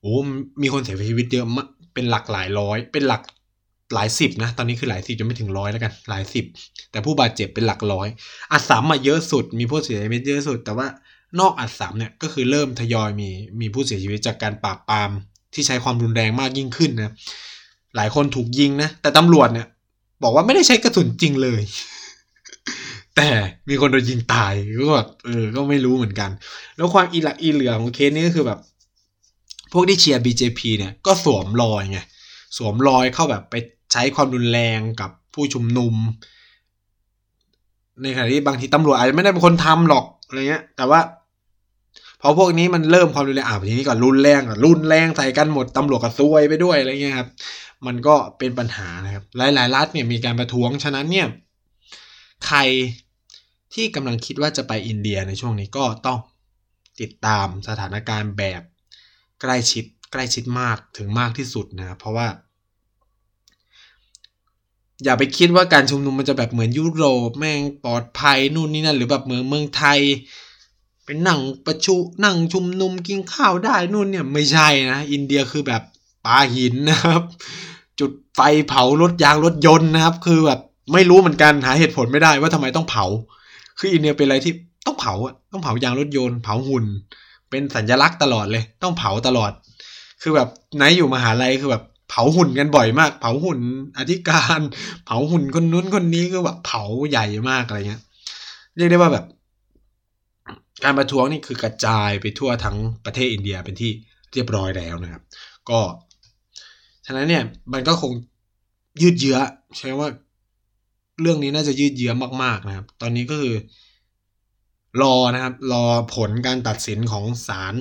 โอ้มีคนเสียชีวิตเยอะมากเป็นหลักหลายร้อย เป็นหลัก หลายสิบนะ ตอนนี้คือหลายสิบจะไม่ถึงร้อยแล้วกัน หลายสิบ แต่ผู้บาดเจ็บเป็นหลักร้อยอัสสัมมาเยอะสุด มีผู้เสียชีวิตเยอะสุด แต่ว่านอกอัสสัมเนี่ยก็คือเริ่มทยอยมีมีผู้เสียชีวิตจากการปราบปราม ที่ใช้ความรุนแรงมากยิ่งขึ้นนะหลายคนถูกยิงนะ แต่ตำรวจเนี่ยบอกว่าไม่ได้ใช้กระสุนจริงเลย แต่มีคนโดนยิงตายก็แบบเออ ก็ไม่รู้เหมือนกัน แล้วความอีหลักอีเหลือของเคสนี้ก็คือแบบ พวกที่เชียร์ BJP เนี่ยก็สวมรอยไงสวมรอยเข้าแบบไป ใช้ความรุนแรงกับผู้ชุมนุม ในขณะที่บางทีตำรวจอาจจะไม่ได้เป็นคนทำหรอกอะไรเงี้ย แต่ว่าพอพวกนี้มันเริ่มความรุนแรงอะทีนี้ก็รุนแรงอะรุนแรงใส่กันหมดตำรวจก็ซวยไปด้วยอะไรเงี้ยครับ มันก็เป็นปัญหานะครับ หลายๆรัฐเนี่ยมีการประท้วงฉะนั้นเนี่ยใครที่กำลังคิดว่าจะไปอินเดียในช่วงนี้ก็ต้องติดตามสถานการณ์แบบใกล้ชิดใกล้ชิดมากถึงมากที่สุดนะเพราะว่า อย่าไปคิดว่าการชุมนุมมันจะแบบเหมือนยุโรปแม่งปลอดภัยนู่นนี่นั่นหรือแบบเมืองเมืองไทยเป็นนั่งประชุนั่งชุมนุมกินข้าวได้นู่นเนี่ยไม่ใช่นะ อินเดียคือแบบปาหินนะครับ จุดไฟเผารถยางรถยนต์นะครับ คือแบบไม่รู้เหมือนกันหาเหตุผลไม่ได้ว่าทำไมต้องเผา คืออินเดียเป็นอะไรที่ต้องเผาอะต้องเผายางรถยนต์เผาหุ่น เป็นสัญลักษณ์ตลอดเลย ต้องเผาตลอด คือแบบไหนอยู่มหาลัยคือแบบ เผาหุ่นกันบ่อยมาก เผาหุ่นอธิการ เผาหุ่นคนนู้นคนนี้ก็แบบเผาใหญ่มากอะไรเงี้ย เรียกได้ว่าแบบ การประท้วงนี่คือกระจายไปทั่วทั้งประเทศอินเดียเป็นที่เรียบร้อยแล้วนะครับ ก็ฉะนั้นเนี่ยมันก็คงยืดเยื้อใช่ว่าเรื่องนี้น่าจะยืดเยื้อมาก ๆนะครับ ตอนนี้ก็คือ รอนะครับ รอผลการตัดสินของศาล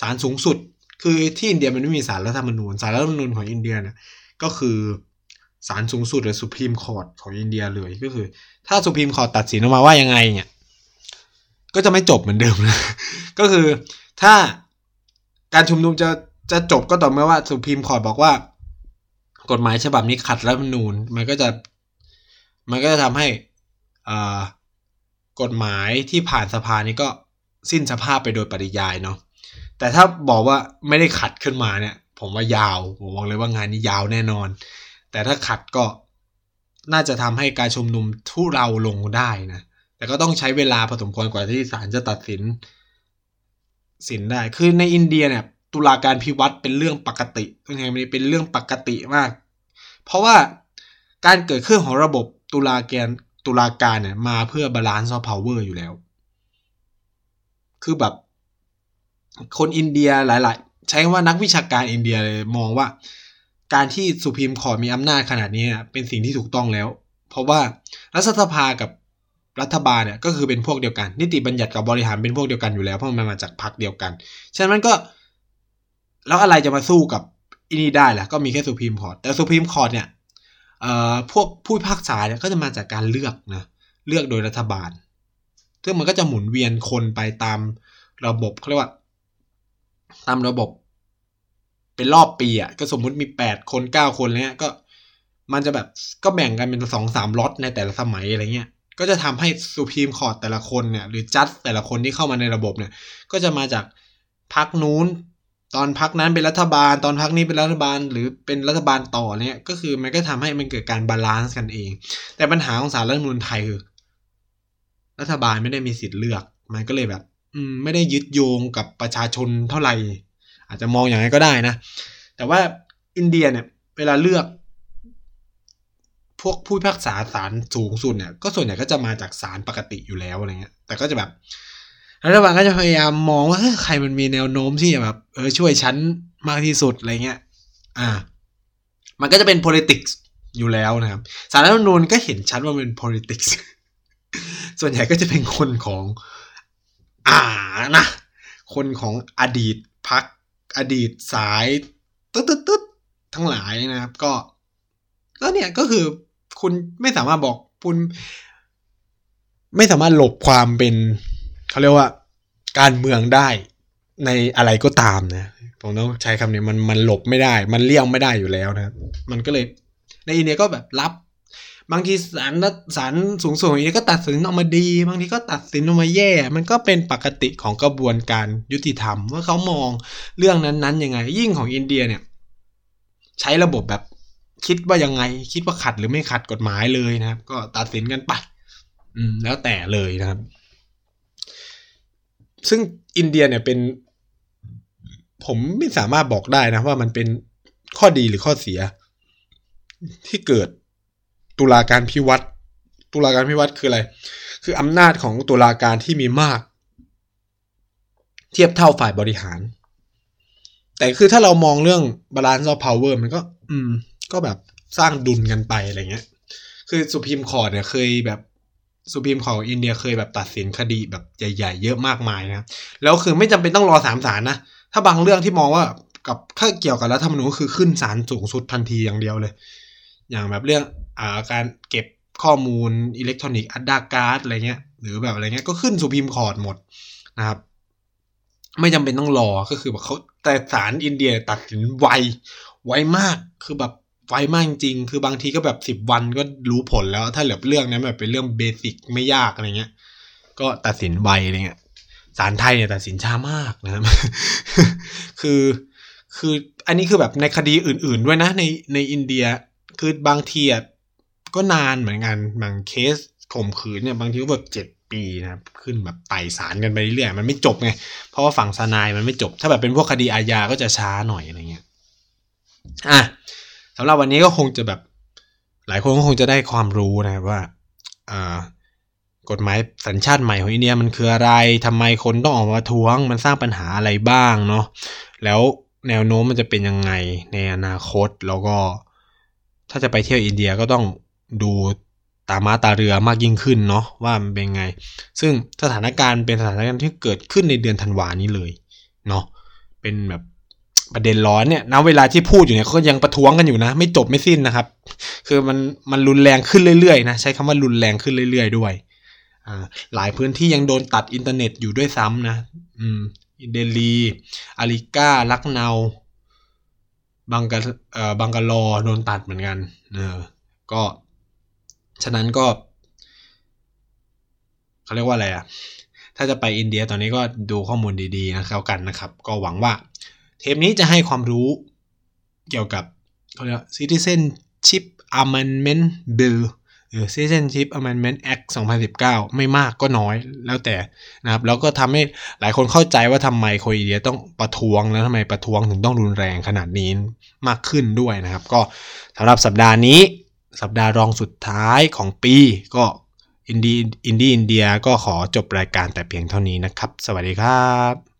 ศาลสูงสุด คือที่อินเดียมันไม่มีศาลรัฐธรรมนูญศาลรัฐธรรมนูญของอินเดียเนี่ยก็คือศาลสูงสุดหรือสุพรีมคอร์ t ของอินเดียเลยก็คือ ถ้าสุพรีมคอร์ t ตัดสินออกมาว่ายังไงเนี่ย ก็จะไม่จบเหมือนเดิมนะก็คือถ้าการชุมนุมจะจะจบก็ต่อเมื่อว่าสุพรีมคอร์ t บอกว่า กฎหมายฉบับนี้ขัดรัฐธรรมนูญมันก็จะมันก็จะทำให้กฎหมายที่ผ่านสภานี้ก็สิ้นสภาพไปโดยปริยายเนาะ แต่ถ้าบอกว่าไม่ได้ขัดขึ้นมาเนี่ย ผมว่ายาวผมบอกเลยว่างานนี้ยาวแน่นอน แต่ถ้าขัดก็น่าจะทำให้การชุมนุมทุเลาลงได้นะแต่ก็ต้องใช้เวลาพอสมควรกว่าที่ศาลจะตัดสิน สินได้ คือในอินเดียเนี่ย ตุลาการภิวัตน์เป็นเรื่องปกติต้องใช้คำนี้เป็นเรื่องปกติมาก เพราะว่าการเกิดขึ้นของระบบตุลาการตุลาการเนี่ยมาเพื่อ balance of power อยู่แล้ว คือแบบ คนอินเดียหลาย ๆ ใช้ว่านักวิชาการอินเดียเลยมองว่า การที่ Supreme Court มีอำนาจขนาดนี้เป็นสิ่งที่ถูกต้องแล้ว เพราะว่ารัฐสภากับรัฐบาลเนี่ยก็คือเป็นพวกเดียวกัน นิติบัญญัติกับบริหารเป็นพวกเดียวกันอยู่แล้วเพราะมันมาจากพรรคเดียวกัน ฉะนั้นก็ แล้วอะไรจะมาสู้กับอีนี่ได้ล่ะก็มีแค่ Supreme Court แต่ Supreme Court เนี่ยเอ่อพวกผู้พิพากษาเนี่ยก็จะมาจากการเลือกนะเลือกโดยรัฐบาลซึ่งมันก็จะหมุนเวียนคนไปตามระบบเขาเรียกว่า ตามระบบ เป็นรอบปีอะ่ะ ก็สมมุติมีแปดคนเก้าคนเนี้ยก็มันจะแบบก็แบ่งกันเป็นสองสามล็อตในแต่ละสมัยอะไรเงี้ย ก็จะทำให้ Supreme Court แต่ละคนเนี่ย หรือจัดแต่ละคนที่เข้ามาในระบบเนี่ย ก็จะมาจากพรรคนู้น ตอนพรรคนั้นเป็นรัฐบาล ตอนพรรคนี้เป็นรัฐบาล หรือเป็นรัฐบาลต่อเนี่ย ก็คือมันก็ทำให้มันเกิดการ balance กันเอง แต่ปัญหาของสารรัฐมนูลไทยคือรัฐบาลไม่ได้มีสิทธิ์เลือก มันก็เลยแบบ ไม่ได้ยึดโยงกับประชาชนเท่าไหร่ อาจจะมองอย่างไรก็ได้นะ แต่ว่าอินเดียเนี่ย เวลาเลือก พวกผู้พิพากษาศาลสูงสุดเนี่ย ก็ส่วนใหญ่ก็จะมาจากศาลปกติอยู่แล้วอะไรเงี้ย แต่ก็จะแบบรัฐบาลก็จะพยายามมองว่าใครมันมีแนวโน้มที่จะแบบเออช่วยฉันมากที่สุดอะไรเงี้ย อ่า มันก็จะเป็น politics อยู่แล้วนะครับ สารรัฐธรรมนูญก็เห็นชัดว่าเป็น politics ส่วนใหญ่ก็จะเป็นคนของ อ่านะ คนของอดีตพักอดีตสายตึ๊ดตึ๊ดตึ๊ดทั้งหลายนะครับ ก็ก็เนี่ยก็คือคุณไม่สามารถบอกคุณไม่สามารถหลบความเป็นเขาเรียกว่า การเมืองได้ในอะไรก็ตามนะผมต้องใช้คำนี้มันมันหลบไม่ได้ มันเลี่ยงไม่ได้อยู่แล้วนะมันก็เลย ในอินเดียก็แบบรับ บางทีศาลศาลสูงสุดของนี้ก็ตัดสินออกมาดี บางทีก็ตัดสินออกมาแย่ มันก็เป็นปกติของกระบวนการยุติธรรม ว่าเขามองเรื่องนั้นๆยังไง ยิ่งของอินเดียเนี่ย ใช้ระบบแบบคิดว่ายังไง คิดว่าขัดหรือไม่ขัดกฎหมายเลยนะครับ ก็ตัดสินกันไปอืมแล้วแต่เลยนะครับ ซึ่งอินเดียเนี่ยเป็น ผมไม่สามารถบอกได้นะว่ามันเป็นข้อดีหรือข้อเสียที่เกิด ตุลาการพิวัตรตุลาการพิวัตรคืออะไร คืออำนาจของตุลาการที่มีมาก เทียบเท่าฝ่ายบริหาร แต่คือถ้าเรามองเรื่อง balance of power มันก็ อืม ก็แบบสร้างดุลกันไปอะไรเงี้ย คือสุพีมคอร์ดเนี่ยเคยแบบSupreme Court อินเดียเคยแบบตัดสินคดีแบบใหญ่ ๆ เยอะมากมายนะแล้วคือไม่จำเป็นต้องรอสามศาลนะ ถ้าบางเรื่องที่มองว่ากับถ้าเกี่ยวกับรัฐธรรมนูญก็คือขึ้นศาลสูงสุดทันทีอย่างเดียวเลย อย่างแบบเรื่อง การเก็บข้อมูลอิเล็กทรอนิกส์ Aadhaar card อะไรเงี้ย หรือแบบอะไรเงี้ยก็ขึ้น Supreme Court หมดนะครับ ไม่จำเป็นต้องรอก็คือแบบเขาแต่ศาลอินเดียตัดสินไวไวมากคือแบบไวมากจริงคือบางทีก็แบบสิบวันก็รู้ผลแล้วถ้าเหลือเรื่องนั้นแบบเป็นเรื่องเบสิกไม่ยากอะไรเงี้ย ก็ตัดสินไวอะไรเงี้ยศาลไทยเนี่ยตัดสินช้ามากนะครับคือคืออันนี้คือแบบในคดีอื่น ๆ ด้วยนะในในอินเดียคือบางทีอะ ก็นานเหมือนกันบางเคสข่มขืนเนี่ยบางทีก็แบบเจ็ดปีนะครับขึ้นแบบไต่ศาลกันไปเรื่อยมันไม่จบไง เพราะว่าฝั่งทนายมันไม่จบ ถ้าแบบเป็นพวกคดีอาญาก็จะช้าหน่อยอะไรเงี้ยอะสำหรับวันนี้ก็คงจะแบบ หลายคนก็คงจะได้ความรู้นะว่าอ่ากฎหมายสัญชาติใหม่ของอินเดียมันคืออะไรทำไมคนต้องออกมาท้วง มันสร้างปัญหาอะไรบ้างเนาะแล้วแนวโน้มมันจะเป็นยังไงในอนาคตแล้วก็ถ้าจะไปเที่ยวอินเดียก็ต้อง ดูตามาตาเรือมากยิ่งขึ้นเนาะว่ามันเป็นไง ซึ่งสถานการณ์เป็นสถานการณ์ที่เกิดขึ้นในเดือนธันวานี้เลยเนาะเป็นแบบประเด็นร้อนเนี่ยณเวลาที่พูดอยู่เนี่ยก็ยังประท้วงกันอยู่นะ ไม่จบไม่สิ้นนะครับ คือมันมันรุนแรงขึ้นเรื่อยๆนะใช้คำว่ารุนแรงขึ้นเรื่อย ๆ ด้วยอ่าหลายพื้นที่ยังโดนตัดอินเทอร์เน็ตอยู่ด้วยซ้ำนะ อืมเดลีอาริก้าลักเนาบังกาเอ่อบังกาลอโดนตัดเหมือนกันเออก็ ฉะนั้นก็เขาเรียกว่าอะไรอะ่ะถ้าจะไปอินเดียตอนนี้ก็ดูข้อมูลดีๆนะครับกันนะครับ ก็หวังว่า เทปนี้จะให้ความรู้เกี่ยวกับเขาเรียก citizenship amendment bill หรือ Citizenship Amendment Act 2019 ไม่มากก็น้อยแล้วแต่นะครับแล้วก็ทำให้หลายคนเข้าใจว่าทำไมโคอินเดียต้องประท้วงแล้วทำไมประท้วงถึงต้องรุนแรงขนาดนี้มากขึ้นด้วยนะครับ ก็สำหรับสัปดาห์นี้ สัปดาห์รองสุดท้ายของปีก็อินดีอินดีอินเดียก็ขอจบรายการแต่เพียงเท่านี้นะครับ สวัสดีครับ